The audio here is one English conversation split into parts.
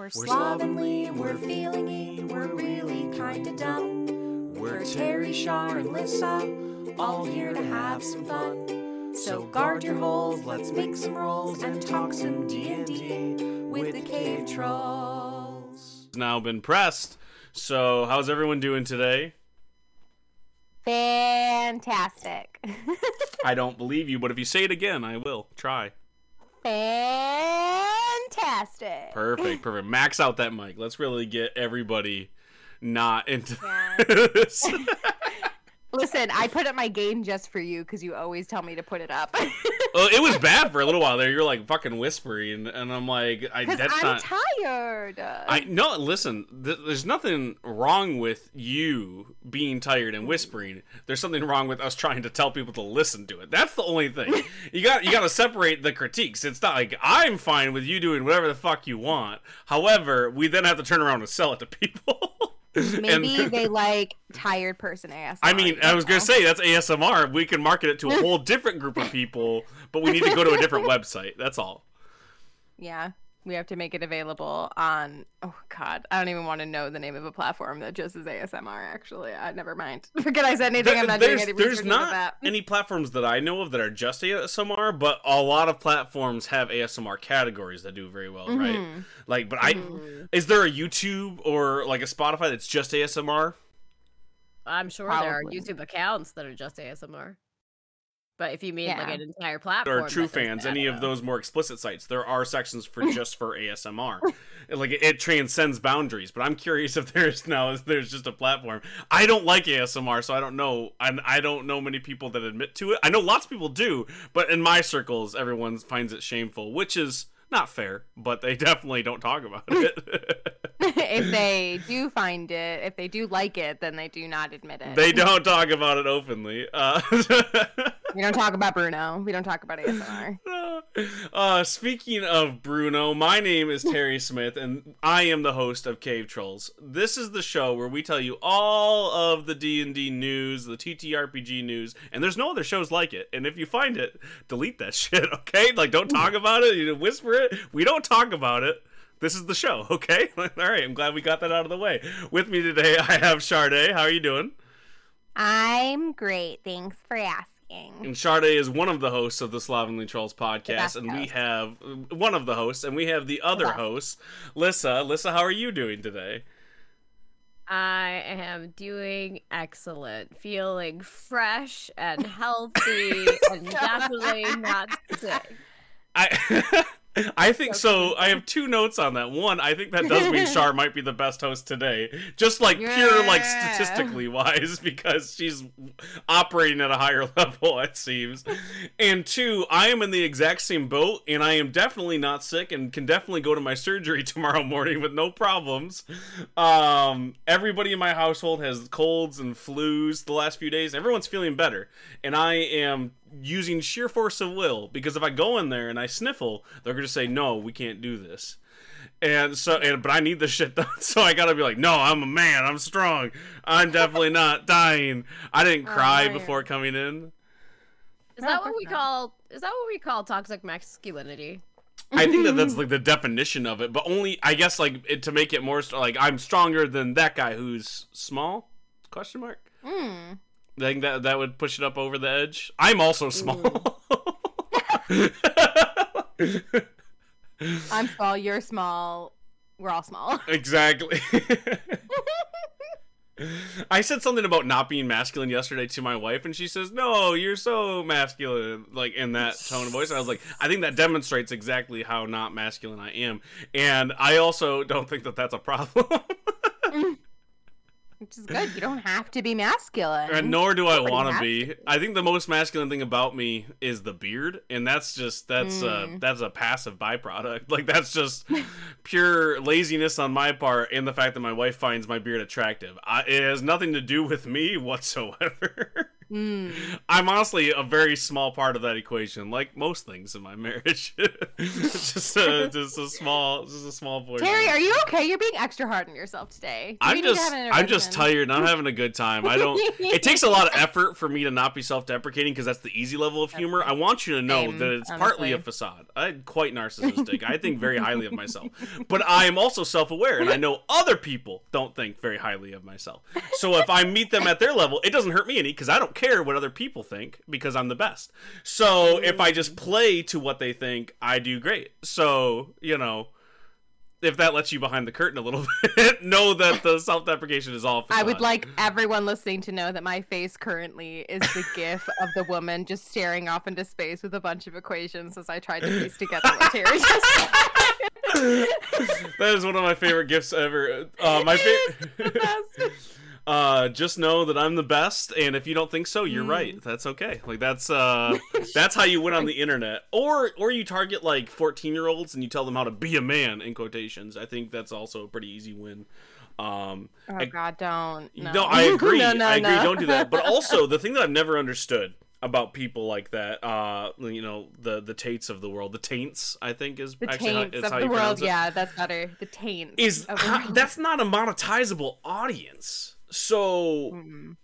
We're slovenly, we're feelingy, we're really kinda dumb. We're Terry, Shar, and Lissa, all here to have some fun. So guard your holes, let's make some rolls and talk some D&D with the Cave Trulls. now been pressed. So, how's everyone doing today? Fantastic. I don't believe you, but if you say it again, I will try. Fantastic. Perfect, perfect. Max out that mic. Let's really get everybody not into Yeah. this. Listen, I put up my game just for you because you always tell me to put it up. well, uh, it was bad for a little while there. You're like fucking whispering, and I'm like, I, that's I'm not. tired. I no. Listen, th- there's nothing wrong with you being tired and whispering. There's something wrong with us trying to tell people to listen to it. That's the only thing. You got you got to separate the critiques. It's not like I'm fine with you doing whatever the fuck you want. However, we then have to turn around and sell it to people. Maybe And- they like tired person ASMR. I mean, I was gonna say that's ASMR. We can market it to a whole different group of people, but we need to go to a different website. That's all. Yeah, we have to make it available on. Oh God, I don't even want to know the name of a platform that just is ASMR. Actually, I never mind. Forget I said anything. I'm not doing there's any there's not that. any platforms that I know of that are just ASMR, but a lot of platforms have ASMR categories that do very well, right? Mhm. Like, but I Mhm. is there a YouTube or like a Spotify that's just ASMR? I'm sure there are YouTube accounts that are just ASMR. But if you mean like an entire platform, Or True Fans, any of those more explicit sites, there are sections for just for ASMR. like it, it transcends boundaries. But I'm curious if there's now if there's just a platform. I don't like ASMR, so I don't know. I I don't know many people that admit to it. I know lots of people do, but in my circles, everyone finds it shameful, which is not fair. But they definitely don't talk about it. if they do find it, if they do like it, then they do not admit it. they don't talk about it openly. Uh, We don't talk about Bruno. We don't talk about ASMR. uh, speaking of Bruno, my name is Terry Smith, and I am the host of Cave Trulls. This is the show where we tell you all of the D and D news, the TTRPG news, and there's no other shows like it. And if you find it, delete that shit, okay? Like, don't talk about it. You whisper it. We don't talk about it. This is the show, okay? all right. I'm glad we got that out of the way. With me today, I have Sade. How are you doing? I'm great. Thanks for asking. And Sade is one of the hosts of the Slovenly Trolls podcast, best and we host. have uh, one of the hosts, and we have the other best. host, Lissa. Lissa, how are you doing today? I am doing excellent, feeling fresh and healthy, and definitely not sick. I I think so. I have two notes on that. One, I think that does mean Shar might be the best host today, just like pure like statistically wise, because she's operating at a higher level, it seems. And two, I am in the exact same boat, and I am definitely not sick, and can definitely go to my surgery tomorrow morning with no problems. Um, everybody in my household has colds and flus the last few days. Everyone's feeling better, and I am using sheer force of will because if I go in there and I sniffle, they're gonna say no, we can't do this. And so, and but I need this shit done, so I gotta be like, no, I'm a man, I'm strong, I'm definitely not dying. I didn't Oh, cry man. before coming in. Is that what we call? Is that what we call toxic masculinity? I think that that's like the definition of it, but only I guess like it, to make it more like I'm stronger than that guy who's small? Question mark. Mm. I think that that would push it up over the edge. I'm also small. Mm. I'm small. You're small. We're all small. exactly. I said something about not being masculine yesterday to my wife, and she says, "No, you're so masculine," like in that tone of voice. And I was like, "I think that demonstrates exactly how not masculine I am," and I also don't think that that's a problem. Which is good. You don't have to be masculine. and nor do I want to be. I think the most masculine thing about me is the beard, and that's just that's uh Mm. that's a passive byproduct. Like that's just pure laziness on my part, and the fact that my wife finds my beard attractive. I, it has nothing to do with me whatsoever. Mm. I'm honestly a very small part of that equation, like most things in my marriage. just a just a small just a small portion. Terry, are you okay? You're being extra hard on yourself today. Do I'm just I'm just tired. I'm having a good time. I don't. It takes a lot of effort for me to not be self-deprecating because that's the easy level of humor. I want you to know Same, that it's partly a facade. I'm quite narcissistic. I think very highly of myself, but I am also self-aware, and I know other people don't think very highly of myself. So if I meet them at their level, it doesn't hurt me any because I don't care what other people think because I'm the best. So if I just play to what they think, I do great. So you know if that lets you behind the curtain a little bit, know that the self-deprecation is all. I would like everyone listening to know that my face currently is the gif of the woman just staring off into space with a bunch of equations as I tried to piece together what Terry just that is one of my favorite gifts ever. Uh, my favorite. is the best. uh, just know that I'm the best, and if you don't think so, you're Mm. right. That's okay. Like that's uh, that's how you win on the internet, or or you target like 14 year olds and you tell them how to be a man in quotations. I think that's also a pretty easy win. Um, Oh I- God, don't. No, No, I agree. no, no, I agree. no. Don't do that. But also, the thing that I've never understood about people like that, uh, you know, the the taints of the world, the taints, I think is the actually taints is of how the world. Yeah, that's better. The taints Is how, that's not a monetizable audience. So Mm.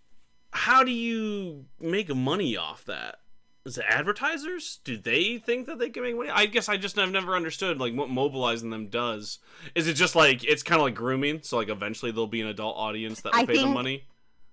how do you make money off that? Is it advertisers? Do they think that they can make money? I guess I just have never understood like what mobilizing them does. Is it just like it's kind of like grooming? So like eventually there'll be an adult audience that will I pay them think- money.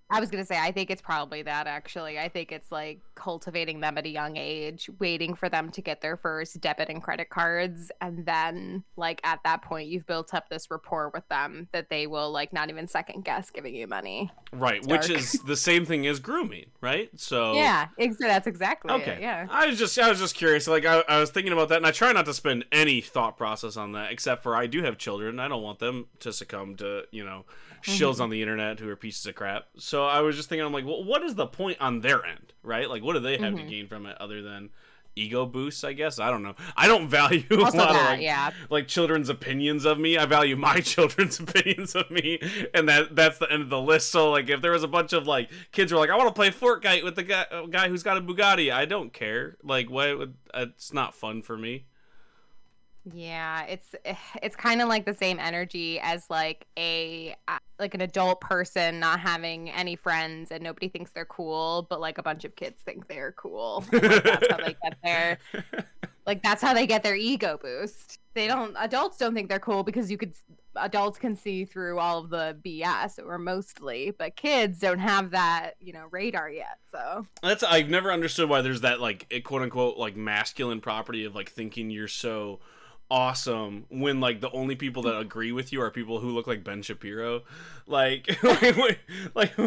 I was gonna say, I think it's probably that actually. I think it's like cultivating them at a young age, waiting for them to get their first debit and credit cards, and then like at that point, you've built up this rapport with them that they will like not even second guess giving you money. Right, which is the same thing as grooming, right? So Yeah, ex- that's exactly. Okay. it. Yeah. I was just I was just curious. Like I, I was thinking about that, and I try not to spend any thought process on that, except for I do have children. I don't want them to succumb to you know shills mm-hmm. on the internet who are pieces of crap. So I was just thinking, I'm like, well, what is the point on their end, right? Like, what do they have to Mhm. gain from it other than ego boosts? I guess I don't know. I don't value a lot of like, yeah. like children's opinions of me. I value my children's opinions of me, and that that's the end of the list. So like, if there was a bunch of like kids who are like, I want to play Fortnite with the guy, uh, guy who's got a Bugatti, I don't care. Like, why Would, it's not fun for me. Yeah, it's it's kind of like the same energy as like a uh, like an adult person not having any friends and nobody thinks they're cool, but like a bunch of kids think they're cool. Like, that's how they get their like that's how they get their ego boost. They don't adults don't think they're cool because you could adults can see through all of the BS or mostly, but kids don't have that, you know, radar yet. So That's I've never understood why there's that like quote unquote like masculine property of like thinking you're so awesome when like the only people that agree with you are people who look like Ben Shapiro. Like like like,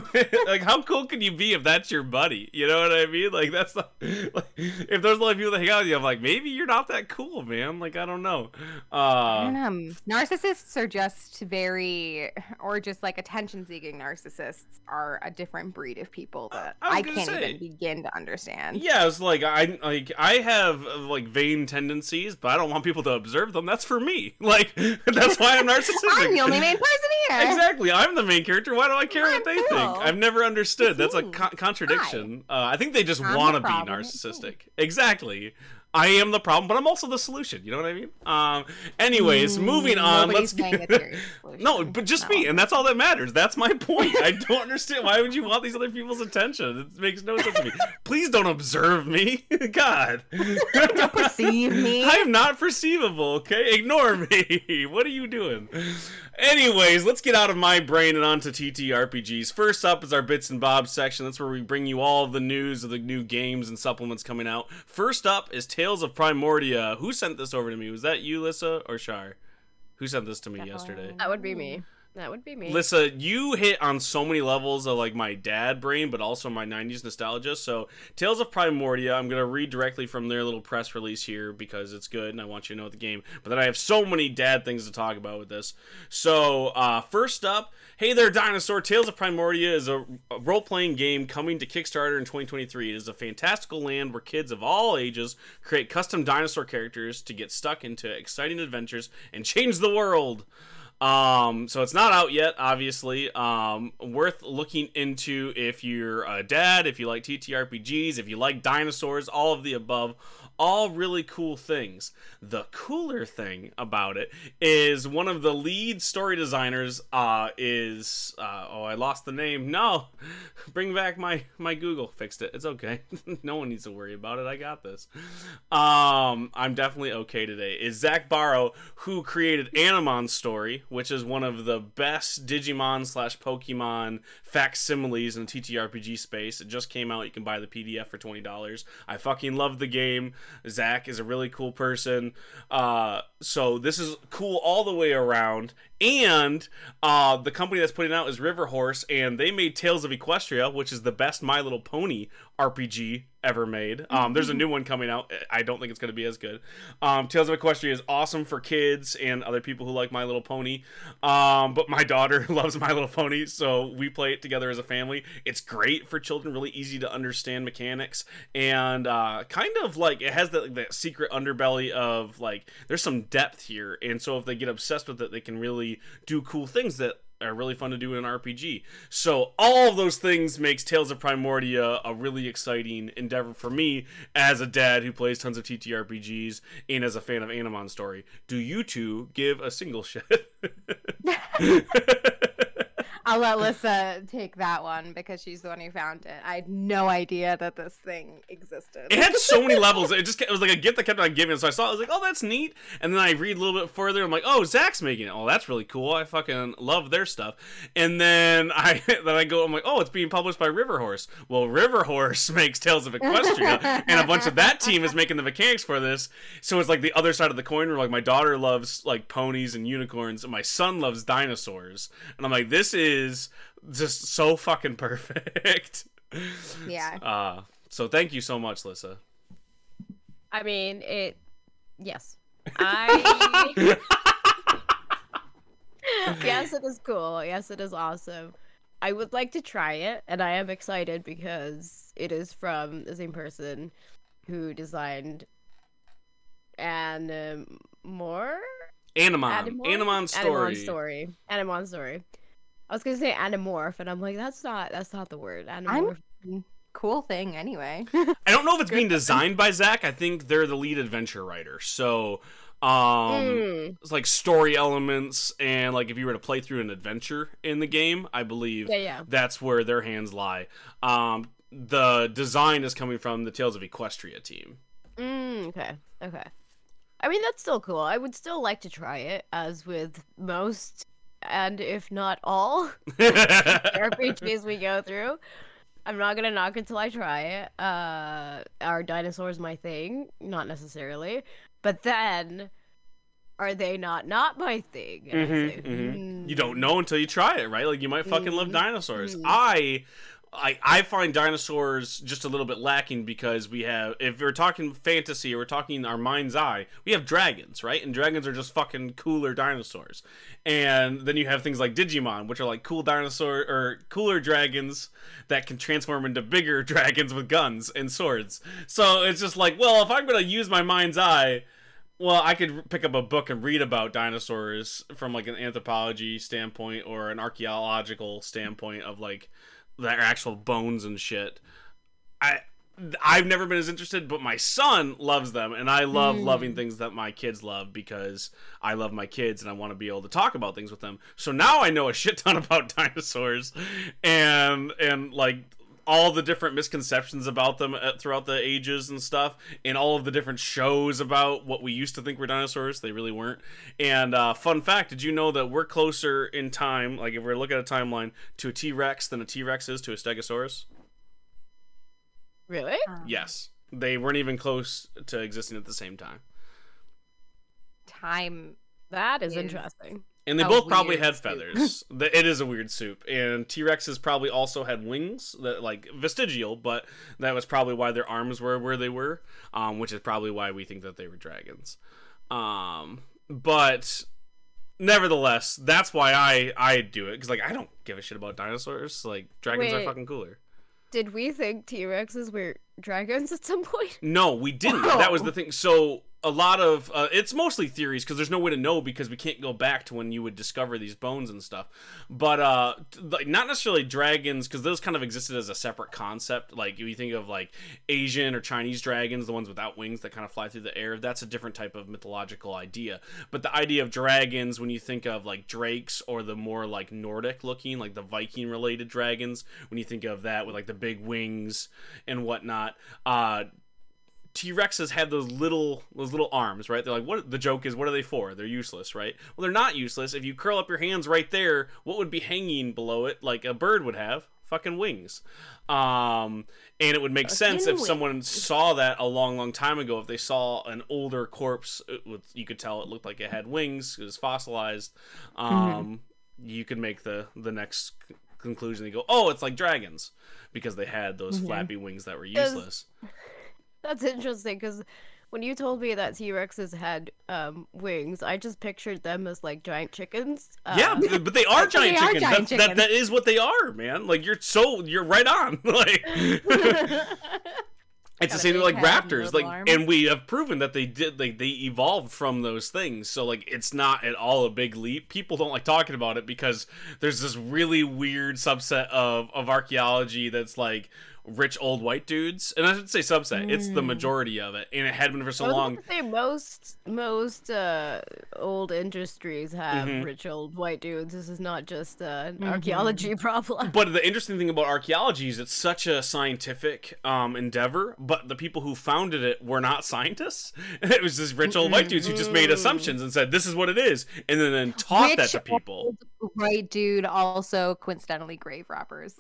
like how cool can you be if that's your buddy? You know what I mean? Like that's not, like if there's only people that hang out with you, I'm like maybe you're not that cool, man. Like I don't know. I Uh don't know. Narcissists are just very, or just like attention seeking narcissists are a different breed of people that I I, can't say. even begin to understand. Yeah, it's like I like I have like vain tendencies, but I don't want people to observe them. That's for me. Like that's why I'm narcissistic. I'm the only main person here. Exactly. I'm the main character. Why do I care what they I'm think? I've never understood. It's That's a co- contradiction. Uh, I think they just I'm want to be me. narcissistic. Exactly. I am the problem, but I'm also the solution. You know what I mean? Um. Anyways, moving Mm, on. nobody's Let's. saying that you're the no, but just No. me, and that's all that matters. That's my point. I don't understand why would you want these other people's attention? It makes no sense to me. Please don't observe me. God. Don't perceive me. I am not perceivable, okay? Ignore me. What are you doing? Anyways, let's get out of my brain and onto TTRPGs. First up is our bits and bobs section. That's where we bring you all the news of the new games and supplements coming out. First up is Tales of Primordia. Who sent this over to me? Was that you, Lissa, or Shar? Who sent this to me yesterday? That would be me. That would be me. Lissa, you hit on so many levels of like my dad brain, but also my '90s nostalgia. So, Tales of Primordia, I'm gonna read directly from their little press release here because it's good, and I want you to know the game. But then I have so many dad things to talk about with this. So, uh, first up, hey there, dinosaur! Tales of Primordia is a, a role-playing game coming to Kickstarter in 2023. It is a fantastical land where kids of all ages create custom dinosaur characters to get stuck into exciting adventures and change the world. Um, so it's not out yet, obviously. Um, worth looking into if you're a dad, if you like TTRPGs, if you like dinosaurs, all of the above. All really cool things. The cooler thing about it is one of the lead story designers uh, is uh, oh I lost the name. No, bring back my my Google. Fixed it. It's okay. no one needs to worry about it. I got this. Um, I'm definitely okay today. Is Zak Barouh who created Animon Story, which is one of the best Digimon slash Pokemon facsimiles in the TTRPG space. It just came out. You can buy the PDF for twenty dollars. I fucking love the game. Zak is a really cool person. Uh, so this is cool all the way around. And uh, the company that's putting out is River Horse, and they made Tales of Equestria, which is the best My Little Pony RPG ever made. Um, there's a new one coming out. I don't think it's going to be as good. Um, Tales of Equestria is awesome for kids and other people who like My Little Pony. Um, but my daughter loves My Little Pony, so we play it together as a family. It's great for children, really easy to understand mechanics, and uh, kind of like it has that, that secret underbelly of like there's some depth here, and so if they get obsessed with it, they can really do cool things that are really fun to do in an RPG. So all of those things makes Tales of Primordia a really exciting endeavor for me as a dad who plays tons of TTRPGs and as a fan of Animon Story. Do you two give a single shit? I'll let Lissa take that one because she's the one who found it. I had no idea that this thing existed. it had so many levels. It just it was like a gift that kept on giving. So I saw, it, I was like, oh, that's neat. And then I read a little bit further. I'm like, oh, Zak's making it. Oh, that's really cool. I fucking love their stuff. And then I then I go, I'm like, oh, it's being published by River Horse. Well, River Horse makes Tales of Equestria, and a bunch of that team is making the mechanics for this. So it's like the other side of the coin. Where like my daughter loves like ponies and unicorns, and my son loves dinosaurs. And I'm like, this is just so fucking perfect. Yeah. Uh, so thank you so much, Lissa. I mean, it. Yes. I. yes, it is cool. Yes, it is awesome. I would like to try it, and I am excited because it is from the same person who designed and more Animon. Animon story. Animon story. Animon story. I was gonna say animorph, and I'm like, that's not that's not the word. Animorph. cool thing anyway. I don't know if it's being designed by Zak. I think they're the lead adventure writer. So um Mm. it's like story elements and like if you were to play through an adventure in the game, I believe Yeah, yeah. that's where their hands lie. Um the design is coming from the Tales of Equestria team. Mm, okay. Okay. I mean, that's still cool. I would still like to try it, as with most, and if not all, RPGs we go through. I'm not gonna knock until I try it. Uh, are dinosaurs my thing? Not necessarily. But then, are they not not my thing? Mhm, say, mhm. "Hmm." You don't know until you try it, right? Like you might fucking love Mhm, dinosaurs. mhm. I, I I find dinosaurs just a little bit lacking because we have if we're talking fantasy or we're talking our mind's eye, we have dragons, right? And dragons are just fucking cooler dinosaurs. And then you have things like Digimon, which are like cool dinosaur or cooler dragons that can transform into bigger dragons with guns and swords. So it's just like, well, if I'm gonna use my mind's eye, well, I could pick up a book and read about dinosaurs from like an anthropology standpoint or an archaeological standpoint of like their actual bones and shit. I I've never been as interested, but my son loves them, and I love hmm. loving things that my kids love because I love my kids and I want to be able to talk about things with them. So now I know a shit ton about dinosaurs, and and like all the different misconceptions about them uh, throughout the ages and stuff, and all of the different shows about what we used to think were dinosaurs. They really weren't. And uh, fun fact: Did you know that we're closer in time, like if we're looking at a timeline, to a T Rex than a T Rex is to a Stegosaurus? Really? Yes, they weren't even close to existing at the same time. Time. That is Is- interesting. And they A both probably had soup. feathers. It is a weird soup. And T Rexes probably also had wings, that like vestigial, but that was probably why their arms were where they were, um, which is probably why we think that they were dragons. Um, but nevertheless, that's why I I do it because like I don't give a shit about dinosaurs. Like dragons are fucking cooler. Did we think T Rexes were dragons at some point? No, we didn't. That was the thing. So a lot of uh, it's mostly theories because there's no way to know because we can't go back to when you would discover these bones and stuff. But uh, like not necessarily dragons because those kind of existed as a separate concept. Like you think of like Asian or Chinese dragons, the ones without wings that kind of fly through the air. That's a different type of mythological idea. But the idea of dragons, when you think of like drakes or the more like Nordic looking, like the Viking related dragons, when you think of that with like the big wings and whatnot, uh T Rexes have those little those little arms, right? They're like, what? The joke is, what are they for? They're useless, right? Well, they're not useless. If you curl up your hands right there, what would be hanging below it, like a bird would have? Fucking wings. Um, and it would make Fucking sense if wings. someone saw that a long, long time ago. If they saw an older corpse, it would, you could tell it looked like it had wings. It was fossilized. Um, you could make the the next c- conclusion. They go, oh, it's like dragons because they had those flappy wings that were useless. That's interesting because when you told me that T Rexes had um, wings, I just pictured them as like giant chickens. Yeah, Um, but but they are giant They are chickens. giant That's, That, that is what they are, man. Like you're so you're right on. Like it's the same thing like raptors. Like and we have proven that they did like they evolved from those things. So like it's not at all a big leap. People don't like talking about it because there's this really weird subset of of archaeology that's like rich old white dudes. And I should say subset. It's the Mm. majority of it. And it had been for so I was about long. to say most most uh, old industries have Mhm. rich old white dudes. This is not just uh, an Mhm. archaeology problem. But the interesting thing about archaeology is it's such a scientific um, endeavor, but the people who founded it were not scientists. It was just rich old white dudes who just made assumptions and said, this is what it is, and then, then taught that to people. Right, dude. Also, coincidentally, grave robbers.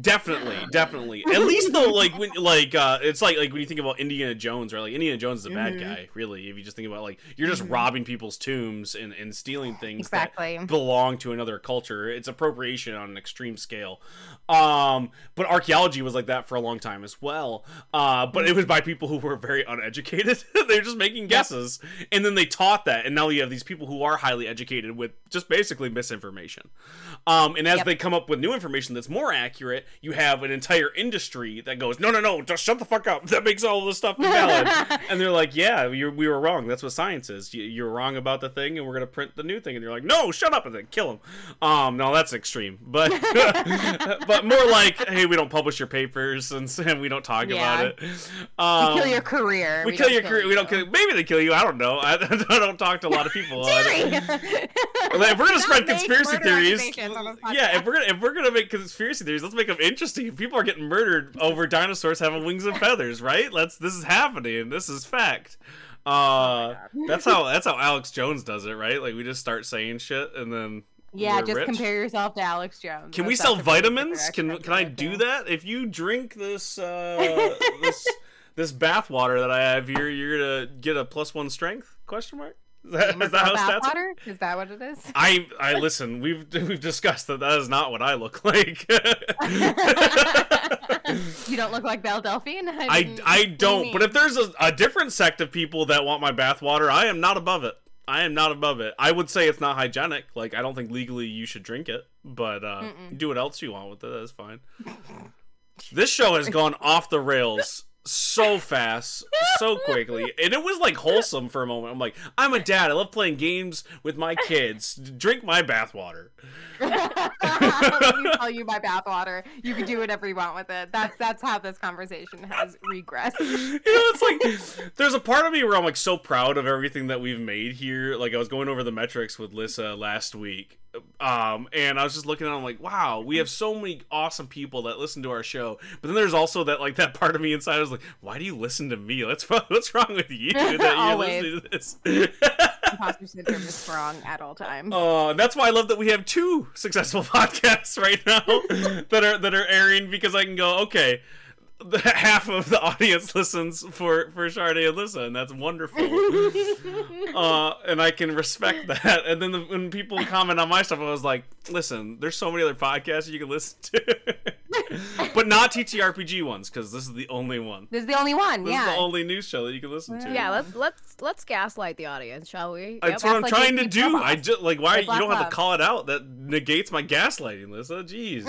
Definitely, definitely. At least though, like when like uh it's like like when you think about Indiana Jones, right? Like Indiana Jones is a bad Mhm. guy, really. If you just think about like you're just Mhm. robbing people's tombs and, and stealing things exactly. that belong to another culture. It's appropriation on an extreme scale. Um, but archaeology was like that for a long time as well. Uh, but it was by people who were very uneducated. They're just making guesses, and then they taught that, and now you have these people who are highly educated with just basically misinformation. Um, and as Yep. they come up with new information that's more accurate, you have an entire industry that goes, no, no, no, just shut the fuck up. That makes all this stuff invalid. and they're like, yeah, we were wrong. That's what science is. You, you're wrong about the thing, and we're gonna print the new thing. And you're like, no, shut up, and then kill him. Um, no, that's extreme, but but more like, hey, we don't publish your papers, and, and we don't talk Yeah. about it. Um, we kill your career. we, kill don't your career. We don't kill. Maybe they kill you. I don't know. I, I don't talk to a lot of people. If we're gonna spread conspiracy theories, accusations on this yeah, if we're gonna if we're gonna make conspiracy theories, let's make them interesting. People are getting murdered over dinosaurs having wings and feathers, right? Let's. This is happening. This is fact. Oh Uh, that's how that's how Alex Jones does it, right? Like we just start saying shit and then yeah, just rich. compare yourself to Alex Jones. Can we sell actually pretty good vitamins? Can can I do that? If you drink this uh this this bath water that I have here, you're gonna get a plus one strength? Question mark. Is that, that how stats? bathwater? Is that what it is? I I listen. We've we've discussed that that is not what I look like. you don't look like Belle Delphine. I I do you don't. But if there's a, a different sect of people that want my bathwater, I am not above it. I am not above it. I would say it's not hygienic. Like I don't think legally you should drink it, but uh, do what else you want with it. That's fine. this show has gone off the rails so fast, so quickly, and it was like wholesome for a moment. I'm like, I'm a dad. I love playing games with my kids. Drink my bathwater. Let me tell you my bathwater. You can do whatever you want with it. That's that's how this conversation has regressed. you know, it's like there's a part of me where I'm like so proud of everything that we've made here. Like I was going over the metrics with Lissa last week, um, and I was just looking at, it, I'm like, wow, we have so many awesome people that listen to our show. But then there's also that like that part of me inside. I was like, why do you listen to me? What's wrong, what's wrong with you that you're listening to this? Imposter syndrome is strong at all times. Uh, that's why I love that we have two successful podcasts right now that are that are airing because I can go okay. The, half of the audience listens for for Sade and Lissa, and that's wonderful. uh, and I can respect that. And then the, when people comment on my stuff, I was like, "Listen, there's so many other podcasts you can listen to, but not TTRPG ones because this is the only one. This is the only one. This yeah. is the only news show that you can listen to. Yeah, let's let's let's gaslight the audience, shall we? That's Yep. what I'm trying to do. I just like why you don't have to call it out. That negates my gaslighting, Lissa. Jeez.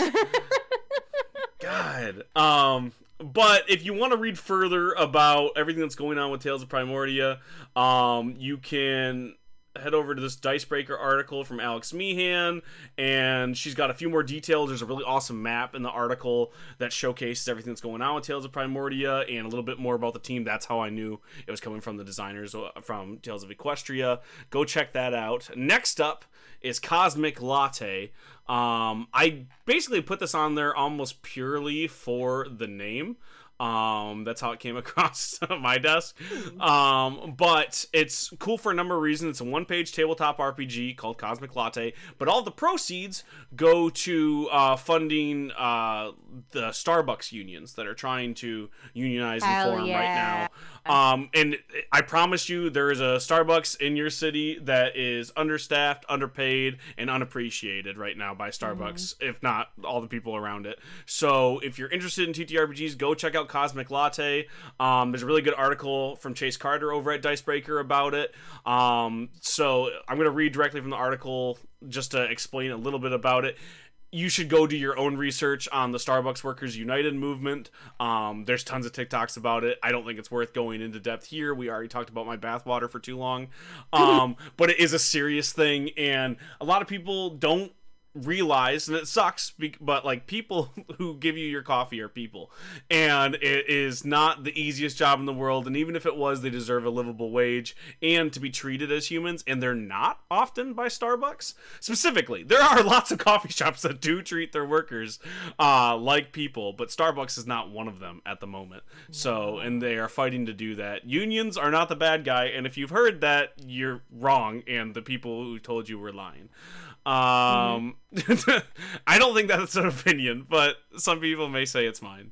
God. Um. But if you want to read further about everything that's going on with Tales of Primordia, um, you can head over to this Dicebreaker article from Alex Meehan, and she's got a few more details. There's a really awesome map in the article that showcases everything that's going on with Tales of Primordia and a little bit more about the team. That's how I knew it was coming from the designers uh, from Tales of Equestria. Go check that out. Next up is Cosmic Latte. Um, I basically put this on there almost purely for the name. Um, that's how it came across my desk. Um, but it's cool for a number of reasons. It's a one page tabletop RPG called Cosmic Latte, but all the proceeds go to uh, funding uh, the Starbucks unions that are trying to unionize and Hell form right now. Um, and I promise you, there is a Starbucks in your city that is understaffed, underpaid, and unappreciated right now by Starbucks, if not all the people around it. So, if you're interested in TTRPGs, go check out Cosmic Latte. Um, there's a really good article from Chase Carter over at Dicebreaker about it. Um, so, I'm going to read directly from the article just to explain a little bit about it you should go do your own research on the Starbucks Workers United movement. Um, there's tons of TikToks about it. I don't think it's worth going into depth here. We already talked about my bathwater for too long. Um, but it is a serious thing, and a lot of people don't realize and it sucks but like people who give you your coffee are people. And it is not the easiest job in the world and even if it was they deserve a livable wage and to be treated as humans and they're not often by starbucks. Specifically there are lots of coffee shops that do treat their workers uh, like people but starbucks is not one of them at the moment. So and they are fighting to do that. Unions are not the bad guy and if you've heard that you're wrong and the people who told you were lying um, I don't think that's an opinion, but some people may say it's mine.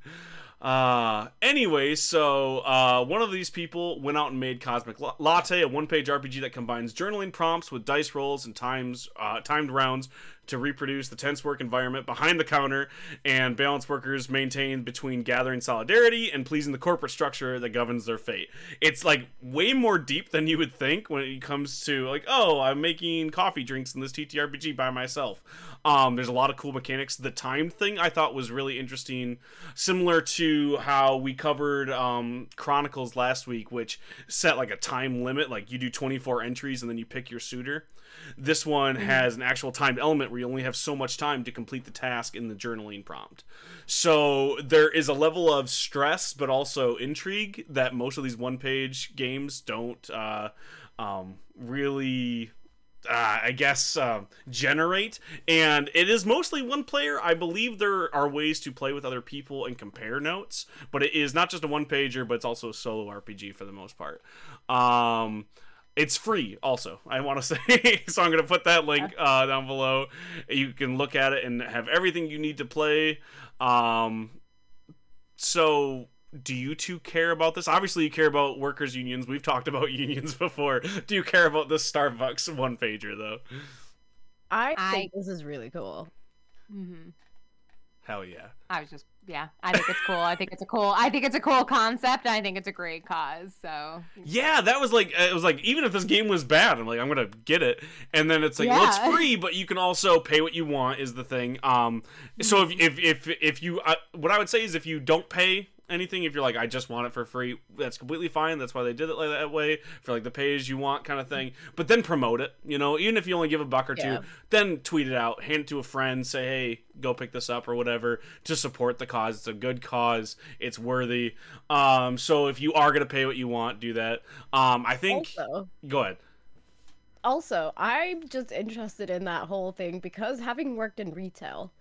Uh, anyway, so uh, one of these people went out and made Cosmic Latte, a one-page RPG that combines journaling prompts with dice rolls and times uh, timed rounds to reproduce the tense work environment behind the counter and balance workers maintain between gathering solidarity and pleasing the corporate structure that governs their fate. It's like way more deep than you would think when it comes to like, oh, I'm making coffee drinks in this TTRPG by myself. Um, there's a lot of cool mechanics. The time thing I thought was really interesting, similar to how we covered um, Chronicles last week, which set like a time limit, like you do 24 entries and then you pick your suitor. This one has an actual timed element where you only have so much time to complete the task in the journaling prompt. So there is a level of stress, but also intrigue that most of these one-page games don't uh, um, really uh, I guess uh, generate, and it is mostly one player. I believe there are ways to play with other people and compare notes, but it is not just a one pager, but it's also a solo RPG for the most part. Um, it's free, also. I want to say, so I'm going to put that link uh, down below. You can look at it and have everything you need to play. Um, so do you two care about this? Obviously, you care about workers' unions. We've talked about unions before. Do you care about this Starbucks one pager though? I I- think this is really cool. hmm Hell yeah! I was just yeah. I think it's cool. I think it's a cool. I think it's a cool concept. I think it's a great cause. So Yeah, that was like it was like even if this game was bad, I'm like I'm gonna get it, and then it's like well it's free, but you can also pay what you want is the thing. Um, so if if if if you uh, what I would say is if you don't pay anything, if you're like I just want it for free, that's completely fine. That's why they did it like that way for like the pay as you want kind of thing. But then promote it, you know, even if you only give a buck or Yeah. two, then tweet it out, hand it to a friend, say hey go pick this up or whatever to support the cause. It's a good cause. It's worthy. Um, so if you are gonna pay what you want, do that. Um, I think. Also, Go ahead. also, I'm just interested in that whole thing because having worked in retail,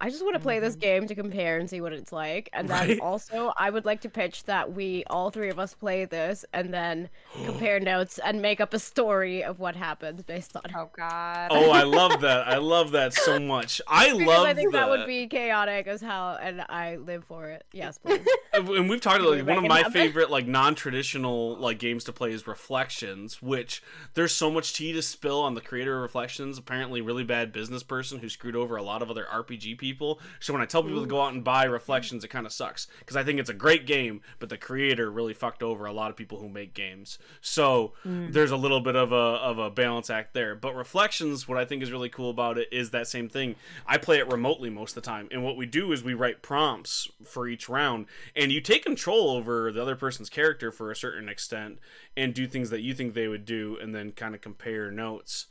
I just want to play this mm-hmm. game to compare and see what it's like. And then Right. also, I would like to pitch that we all three of us play this and then compare notes and make up a story of what happens based on. oh god. Oh, I love that. I love that so much. I Because love I think that would be chaotic as hell, and I live for it. Yes, please. and we've talked about like, one of my that- favorite like non-traditional like games to play is reflections which there's so much tea to spill on the creator of reflections apparently really bad business person who screwed over a lot of other rpg people people. So when I tell people to go out and buy Reflections, it kind of sucks because I think it's a great game, but the creator really fucked over a lot of people who make games. So there's a little bit of a of a balance act there. But Reflections, what I think is really cool about it is that same thing. I play it remotely most of the time, and what we do is we write prompts for each round, and you take control over the other person's character for a certain extent, and do things that you think they would do, and then kind of compare notes.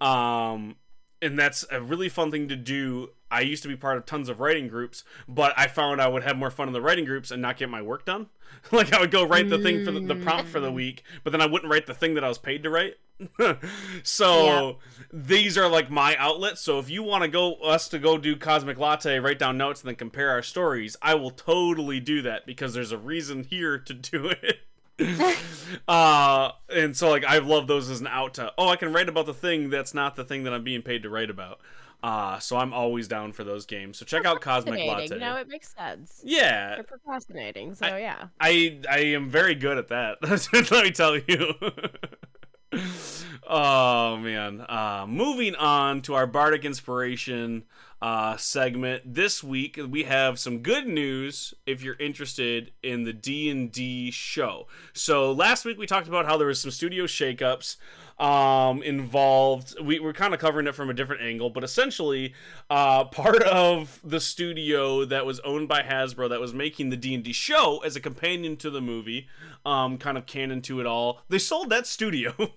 Um, and that's a really fun thing to do. I used to be part of tons of writing groups, but I found I would have more fun in the writing groups and not get my work done. like I would go write the thing for the, the prompt for the mm. week, but then I wouldn't write the thing that I was paid to write. so these are like my outlets. So if you want to go us to go do Cosmic Latte, write down notes, and then compare our stories, I will totally do that because there's a reason here to do it. uh and so like i love those as an out to oh i can write about the thing that's not the thing that i'm being paid to write about. Uh so i'm always down for those games. So check out cosmic latte. No, it makes sense. yeah. They're procrastinating, so yeah. i i am very good at that. Let me tell you. Oh man. Uh moving on to our bardic inspiration uh, segment this week. We have some good news if you're interested in the d&d show. So last week we talked about how there was some studio shakeups um, involved we were kind of covering it from a different angle but essentially uh, part of the studio that was owned by hasbro that was making the d&d show as a companion to the movie um, kind of canon to it all they sold that studio.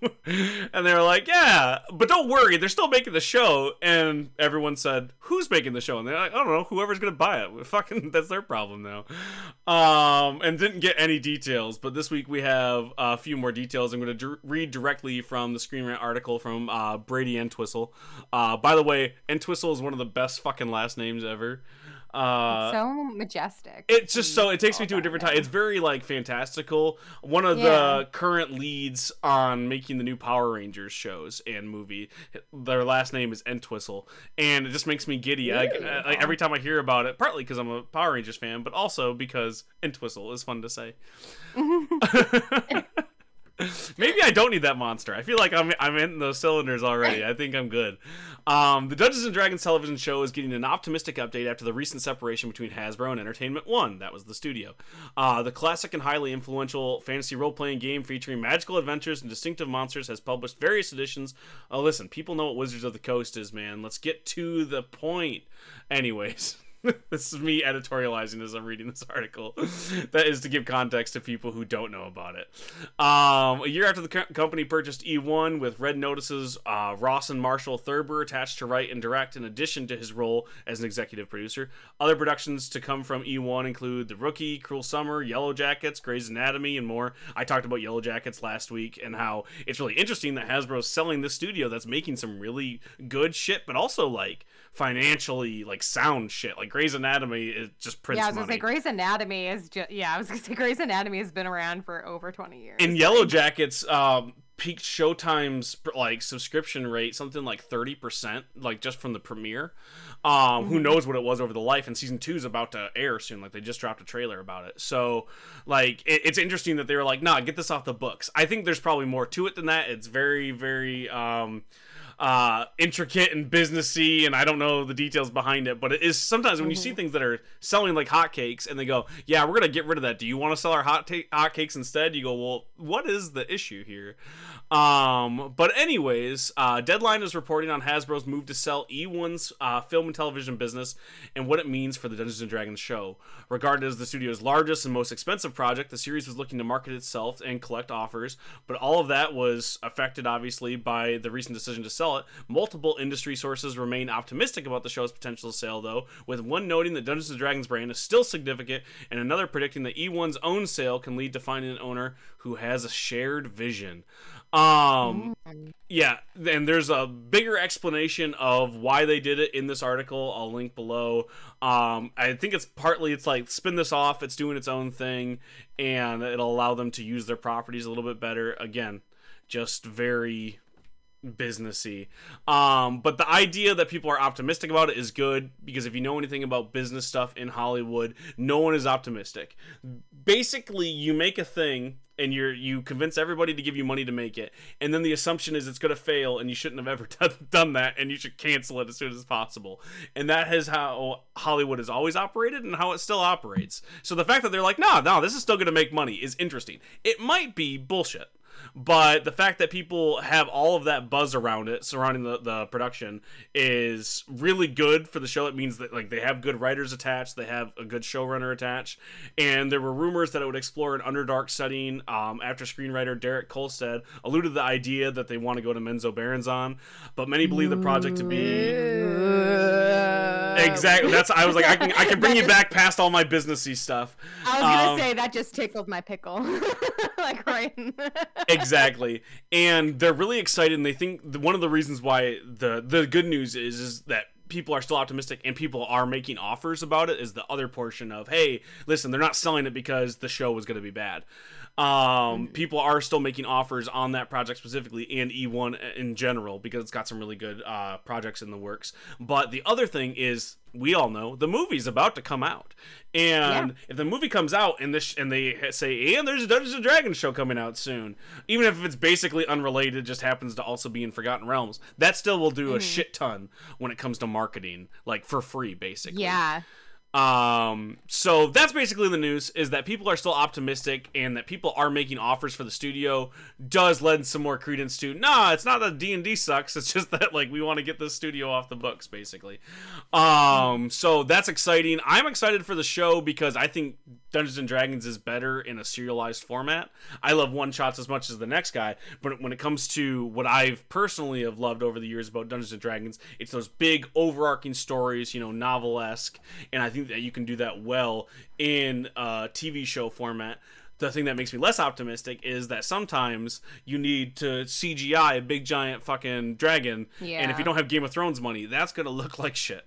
And they were like yeah but don't worry they're still making the show. And everyone said who's making the show? And they're like i don't know whoever's gonna buy it. Fucking that's their problem now. Um, and didn't get any details but this week we have a few more details. I'm gonna d- read directly from the screen rant article from uh, brady entwistle uh, by the way entwistle is one of the best fucking last names ever uh, so majestic. it's just so it takes me to a different time. It's very like fantastical. One of Yeah. the current leads on making the new Power Rangers shows and movie. Their last name is Entwistle, and it just makes me giddy. Like, every time I hear about it, partly because I'm a Power Rangers fan, but also because Entwistle is fun to say. Maybe I don't need that monster. I feel like I'm I'm in those cylinders already. I think I'm good. Um, the Dungeons and Dragons television show is getting an optimistic update after the recent separation between Hasbro and Entertainment One. That was the studio. Uh, the classic and highly influential fantasy role playing game featuring magical adventures and distinctive monsters has published various editions. Oh, listen, people know what Wizards of the Coast is, man. Let's get to the point. Anyways. this is me editorializing as I'm reading this article. that is to give context to people who don't know about it. Um, a year after the co- company purchased E1 with Red Notice's uh, Rawson Marshall Thurber attached to write and direct in addition to his role as an executive producer. Other productions to come from E1 include The Rookie, Cruel Summer, Yellow Jackets, Grey's Anatomy, and more. I talked about Yellow Jackets last week and how it's really interesting that Hasbro's selling this studio that's making some really good shit, but also like financially like sound shit. Like Grey's Anatomy is just prints yeah, I was money. gonna say Grey's Anatomy is just yeah, I was gonna say Grey's Anatomy has been around for over twenty years. in Yellow Jackets, um, peaked Showtime's like subscription rate something like thirty percent, like just from the premiere. Um, who knows what it was over the life? And season two is about to air soon. Like they just dropped a trailer about it. So, like it, it's interesting that they were like, "Nah, get this off the books." I think there's probably more to it than that. It's very, very. Um, uh, intricate and businessy, and I don't know the details behind it, but it is sometimes when you see things that are selling like hotcakes, and they go, "Yeah, we're gonna get rid of that. Do you want to sell our hot ta- hotcakes instead?" You go, "Well, what is the issue here?" Um, but anyways, uh, Deadline is reporting on Hasbro's move to sell E1's uh, film and television business and what it means for the Dungeons and Dragons show. Regarded as the studio's largest and most expensive project, the series was looking to market itself and collect offers, but all of that was affected obviously by the recent decision to sell it. Multiple industry sources remain optimistic about the show's potential sale, though, with one noting that Dungeons and Dragons brand is still significant, and another predicting that E1's own sale can lead to finding an owner who has a shared vision. Um, yeah, and there's a bigger explanation of why they did it in this article. I'll link below. Um, I think it's partly it's like spin this off, it's doing its own thing, and it'll allow them to use their properties a little bit better. Again, just very businessy. Um, but the idea that people are optimistic about it is good because if you know anything about business stuff in Hollywood, no one is optimistic. Basically, you make a thing and you're you convince everybody to give you money to make it, and then the assumption is it's going to fail, and you shouldn't have ever done, done that, and you should cancel it as soon as possible. And that is how Hollywood has always operated, and how it still operates. So the fact that they're like, no, no, this is still going to make money is interesting. It might be bullshit but the fact that people have all of that buzz around it surrounding the, the production is really good for the show. It means that like they have good writers attached they have a good showrunner attached. And there were rumors that it would explore an underdark setting um, after screenwriter derek kolstad alluded to the idea that they want to go to menzoberranzan but many believe the project to be exactly that's i was like i can i can bring you back past all my businessy stuff. I was gonna Um, say that just tickled my pickle, like right. Exactly. And they're really excited and they think one of the reasons why the the good news is is that people are still optimistic and people are making offers about it is the other portion of hey listen they're not selling it because the show was going to be bad um, people are still making offers on that project specifically and E1 in general because it's got some really good uh, projects in the works. But the other thing is, we all know the movie's about to come out, and if the movie comes out and this and they say, and there's a Dungeons and Dragons show coming out soon, even if it's basically unrelated, just happens to also be in Forgotten Realms, that still will do a shit ton when it comes to marketing, like for free, basically. yeah. Um, so that's basically the news is that people are still optimistic and that people are making offers for the studio does lend some more credence to, nah, it's not that D&D sucks. It's just that like we want to get this studio off the books basically. Um, so that's exciting. I'm excited for the show because I think Dungeons and Dragons is better in a serialized format. I love one shots as much as the next guy, but when it comes to what I've personally have loved over the years about Dungeons and Dragons, it's those big overarching stories, you know, novel-esque, and I think that you can do that well in a TV show format. The thing that makes me less optimistic is that sometimes you need to CGI a big giant fucking dragon, and if you don't have Game of Thrones money, that's gonna look like shit.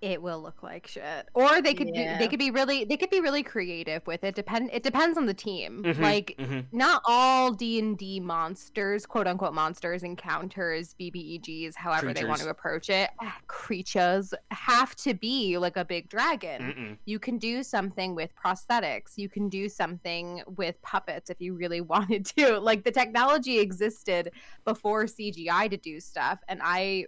It will look like shit. Or they could Yeah. do, they could be really they could be really creative with it. Depend it depends on the team. Mhm, like mhm. not all d&d monsters quote unquote monsters encounters bbeg's however they want to approach it ah, creatures have to be like a big dragon. Mm-mm. you can do something with prosthetics. You can do something with puppets if you really wanted to. Like the technology existed before cgi to do stuff and i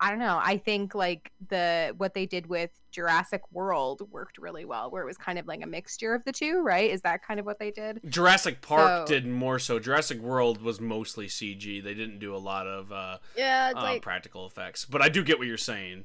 i don't know i think like the what they did with jurassic world worked really well where it was kind of like a mixture of the two right is that kind of what they did Jurassic Park So- did more so. Jurassic World was mostly CG. They didn't do a lot of uh, Yeah, it's uh, like practical effects. But I do get what you're saying.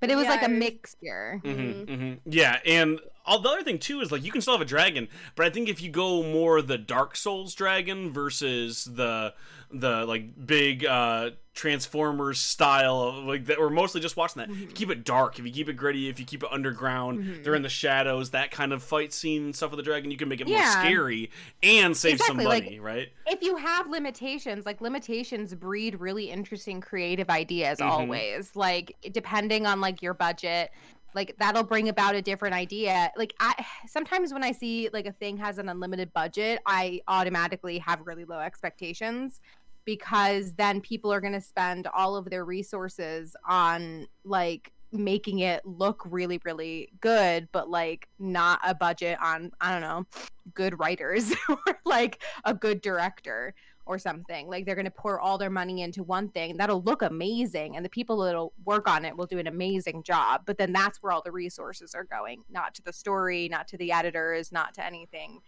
but it was Yeah, like a it was- mixture hmm hmm Yeah, and all, the other thing too is like you can still have a dragon, but I think if you go more the Dark Souls dragon versus the the like big uh Transformers style of like that we're mostly just watching that. If you keep it dark, if you keep it gritty, if you keep it underground, they're in the shadows, that kind of fight scene stuff with the dragon, you can make it more scary and save some Exactly, like- money, right? if you have limitations like limitations breed really interesting creative ideas Mhm. always like depending on like your budget like that'll bring about a different idea. Like i sometimes when i see like a thing has an unlimited budget i automatically have really low expectations because then people are going to spend all of their resources on like making it look really really good but like not a budget on i don't know good writers or like a good director or something. Like they're going to pour all their money into one thing that'll look amazing, and the people that'll work on it will do an amazing job. But then that's where all the resources are going, not to the story, not to the editors, not to anything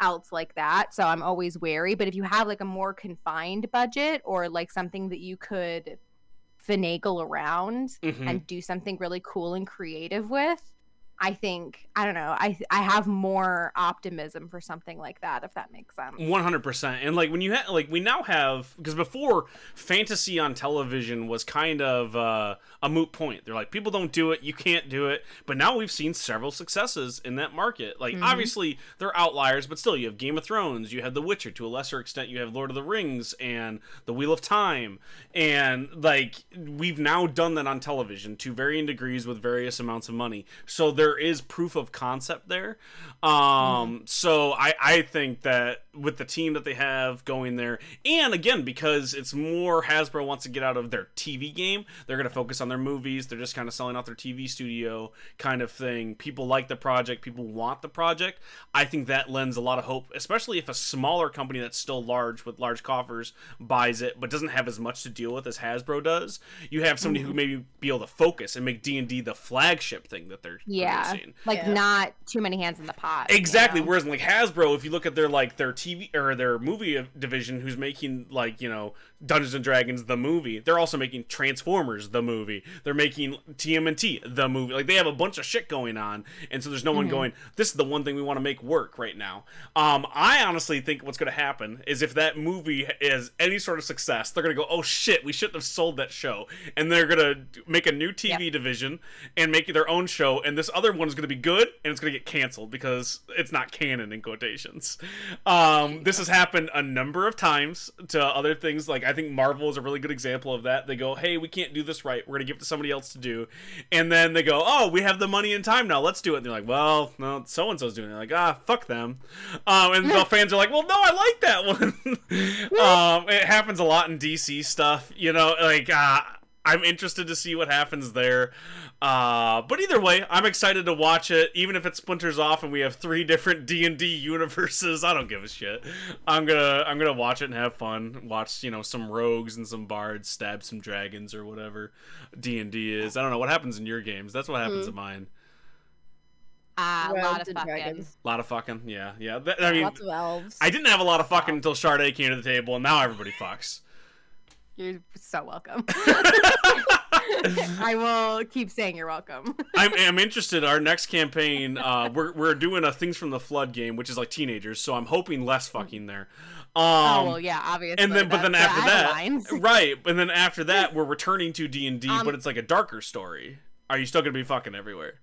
else like that. So I'm always wary. But if you have like a more confined budget or like something that you could finagle around Mhm. and do something really cool and creative with. I think I don't know. I I have more optimism for something like that if that makes sense. One hundred percent, and like when you ha- like we now have because before fantasy on television was kind of uh, a moot point. They're like people don't do it, you can't do it. But now we've seen several successes in that market. Like obviously they're outliers, but still you have Game of Thrones, you have The Witcher. To a lesser extent, you have Lord of the Rings and The Wheel of Time, and like we've now done that on television to varying degrees with various amounts of money. So there there is proof of concept there. Um, so I I think that with the team that they have going there, and again because it's more Hasbro wants to get out of their TV game, they're going to focus on their movies. They're just kind of selling out their TV studio kind of thing. People like the project. People want the project. I think that lends a lot of hope, especially if a smaller company that's still large with large coffers buys it, but doesn't have as much to deal with as Hasbro does. You have somebody who maybe be able to focus and make D and D the flagship thing that they're Yeah, producing. like Yeah. not too many hands in the pot. you Exactly. know? Whereas like Hasbro, if you look at their like their TV or their movie division, who's making like you know Dungeons and Dragons the movie, they're also making Transformers the movie. They're making TMNT the movie. Like they have a bunch of shit going on, and so there's no one going. This is the one thing we want to make work right now. Um, I honestly think what's going to happen is if that movie is any sort of success, they're going to go, oh shit, we shouldn't have sold that show, and they're going to make a new TV division and make their own show, and this other one is going to be good, and it's going to get canceled because it's not canon in quotations. Um, this has happened a number of times to other things. Like I think Marvel is a really good example of that. They go, hey, we can't do this right. We're going to give it to somebody else to do, and then they go, oh, we have the money and time now. Let's do it. And they're like, well, no, so and so's doing it. They're like, ah, fuck them. Um, and the fans are like, well, no, I like that one. um, it happens a lot in DC stuff. You know, like uh, I'm interested to see what happens there. Uh, but either way, I'm excited to watch it, even if it splinters off and we have three different D and D universes. I don't give a shit. I'm gonna I'm gonna watch it and have fun. Watch you know some rogues and some bards stab some dragons or whatever D and D is. I don't know what happens in your games. That's what happens in mine. Ah, a lot of fucking. dragons. A lot of fucking yeah yeah. That- I mean, Lots of elves. I didn't have a lot of fucking until Sade came to the table, and now everybody fucks. You're so welcome. I will keep saying you're welcome. I'm, I'm interested. Our next campaign, uh, we're we're doing a Things from the Flood game, which is like teenagers. So I'm hoping less fucking there. Um, oh well, yeah, obviously. and then, but then after that, right? And then after that, we're returning to D and D, Um, but it's like a darker story. Are you still gonna be fucking everywhere?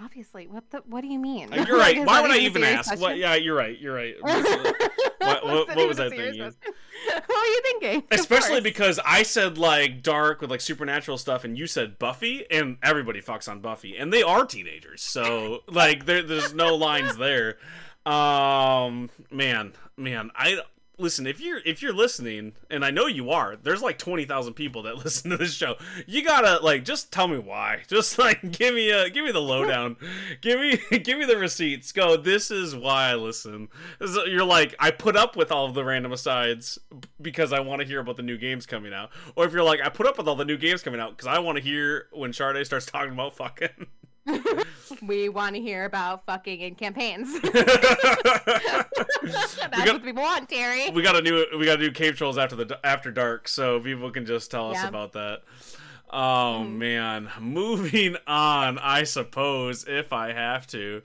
Obviously. What the? What do you mean? Uh, You're right. Why would i even ask? What? Yeah, you're right. You're right. what, what, what was even a that serious thing? what were you thinking? Especially because I said like dark with like supernatural stuff, and you said Buffy, and everybody fucks on Buffy, and they are teenagers, so like there, there's no lines there. Um, man, man, I listen if you're if you're listening, and I know you are. There's like twenty thousand people that listen to this show. You gotta like just tell me why. Just like give me a give me the lowdown. give me give me the receipts. Go. This is why I listen. Is- You're like I put up with all of the random asides because I want to hear about the new games coming out. Or if you're like I put up with all the new games coming out because I want to hear when Sade starts talking about fucking. we want to hear about fucking in campaigns. we That's got what people want, Terry. we got to do we got to do Cave Trulls after the after dark, so people can just tell us about that. Oh man, moving on, I suppose if I have to.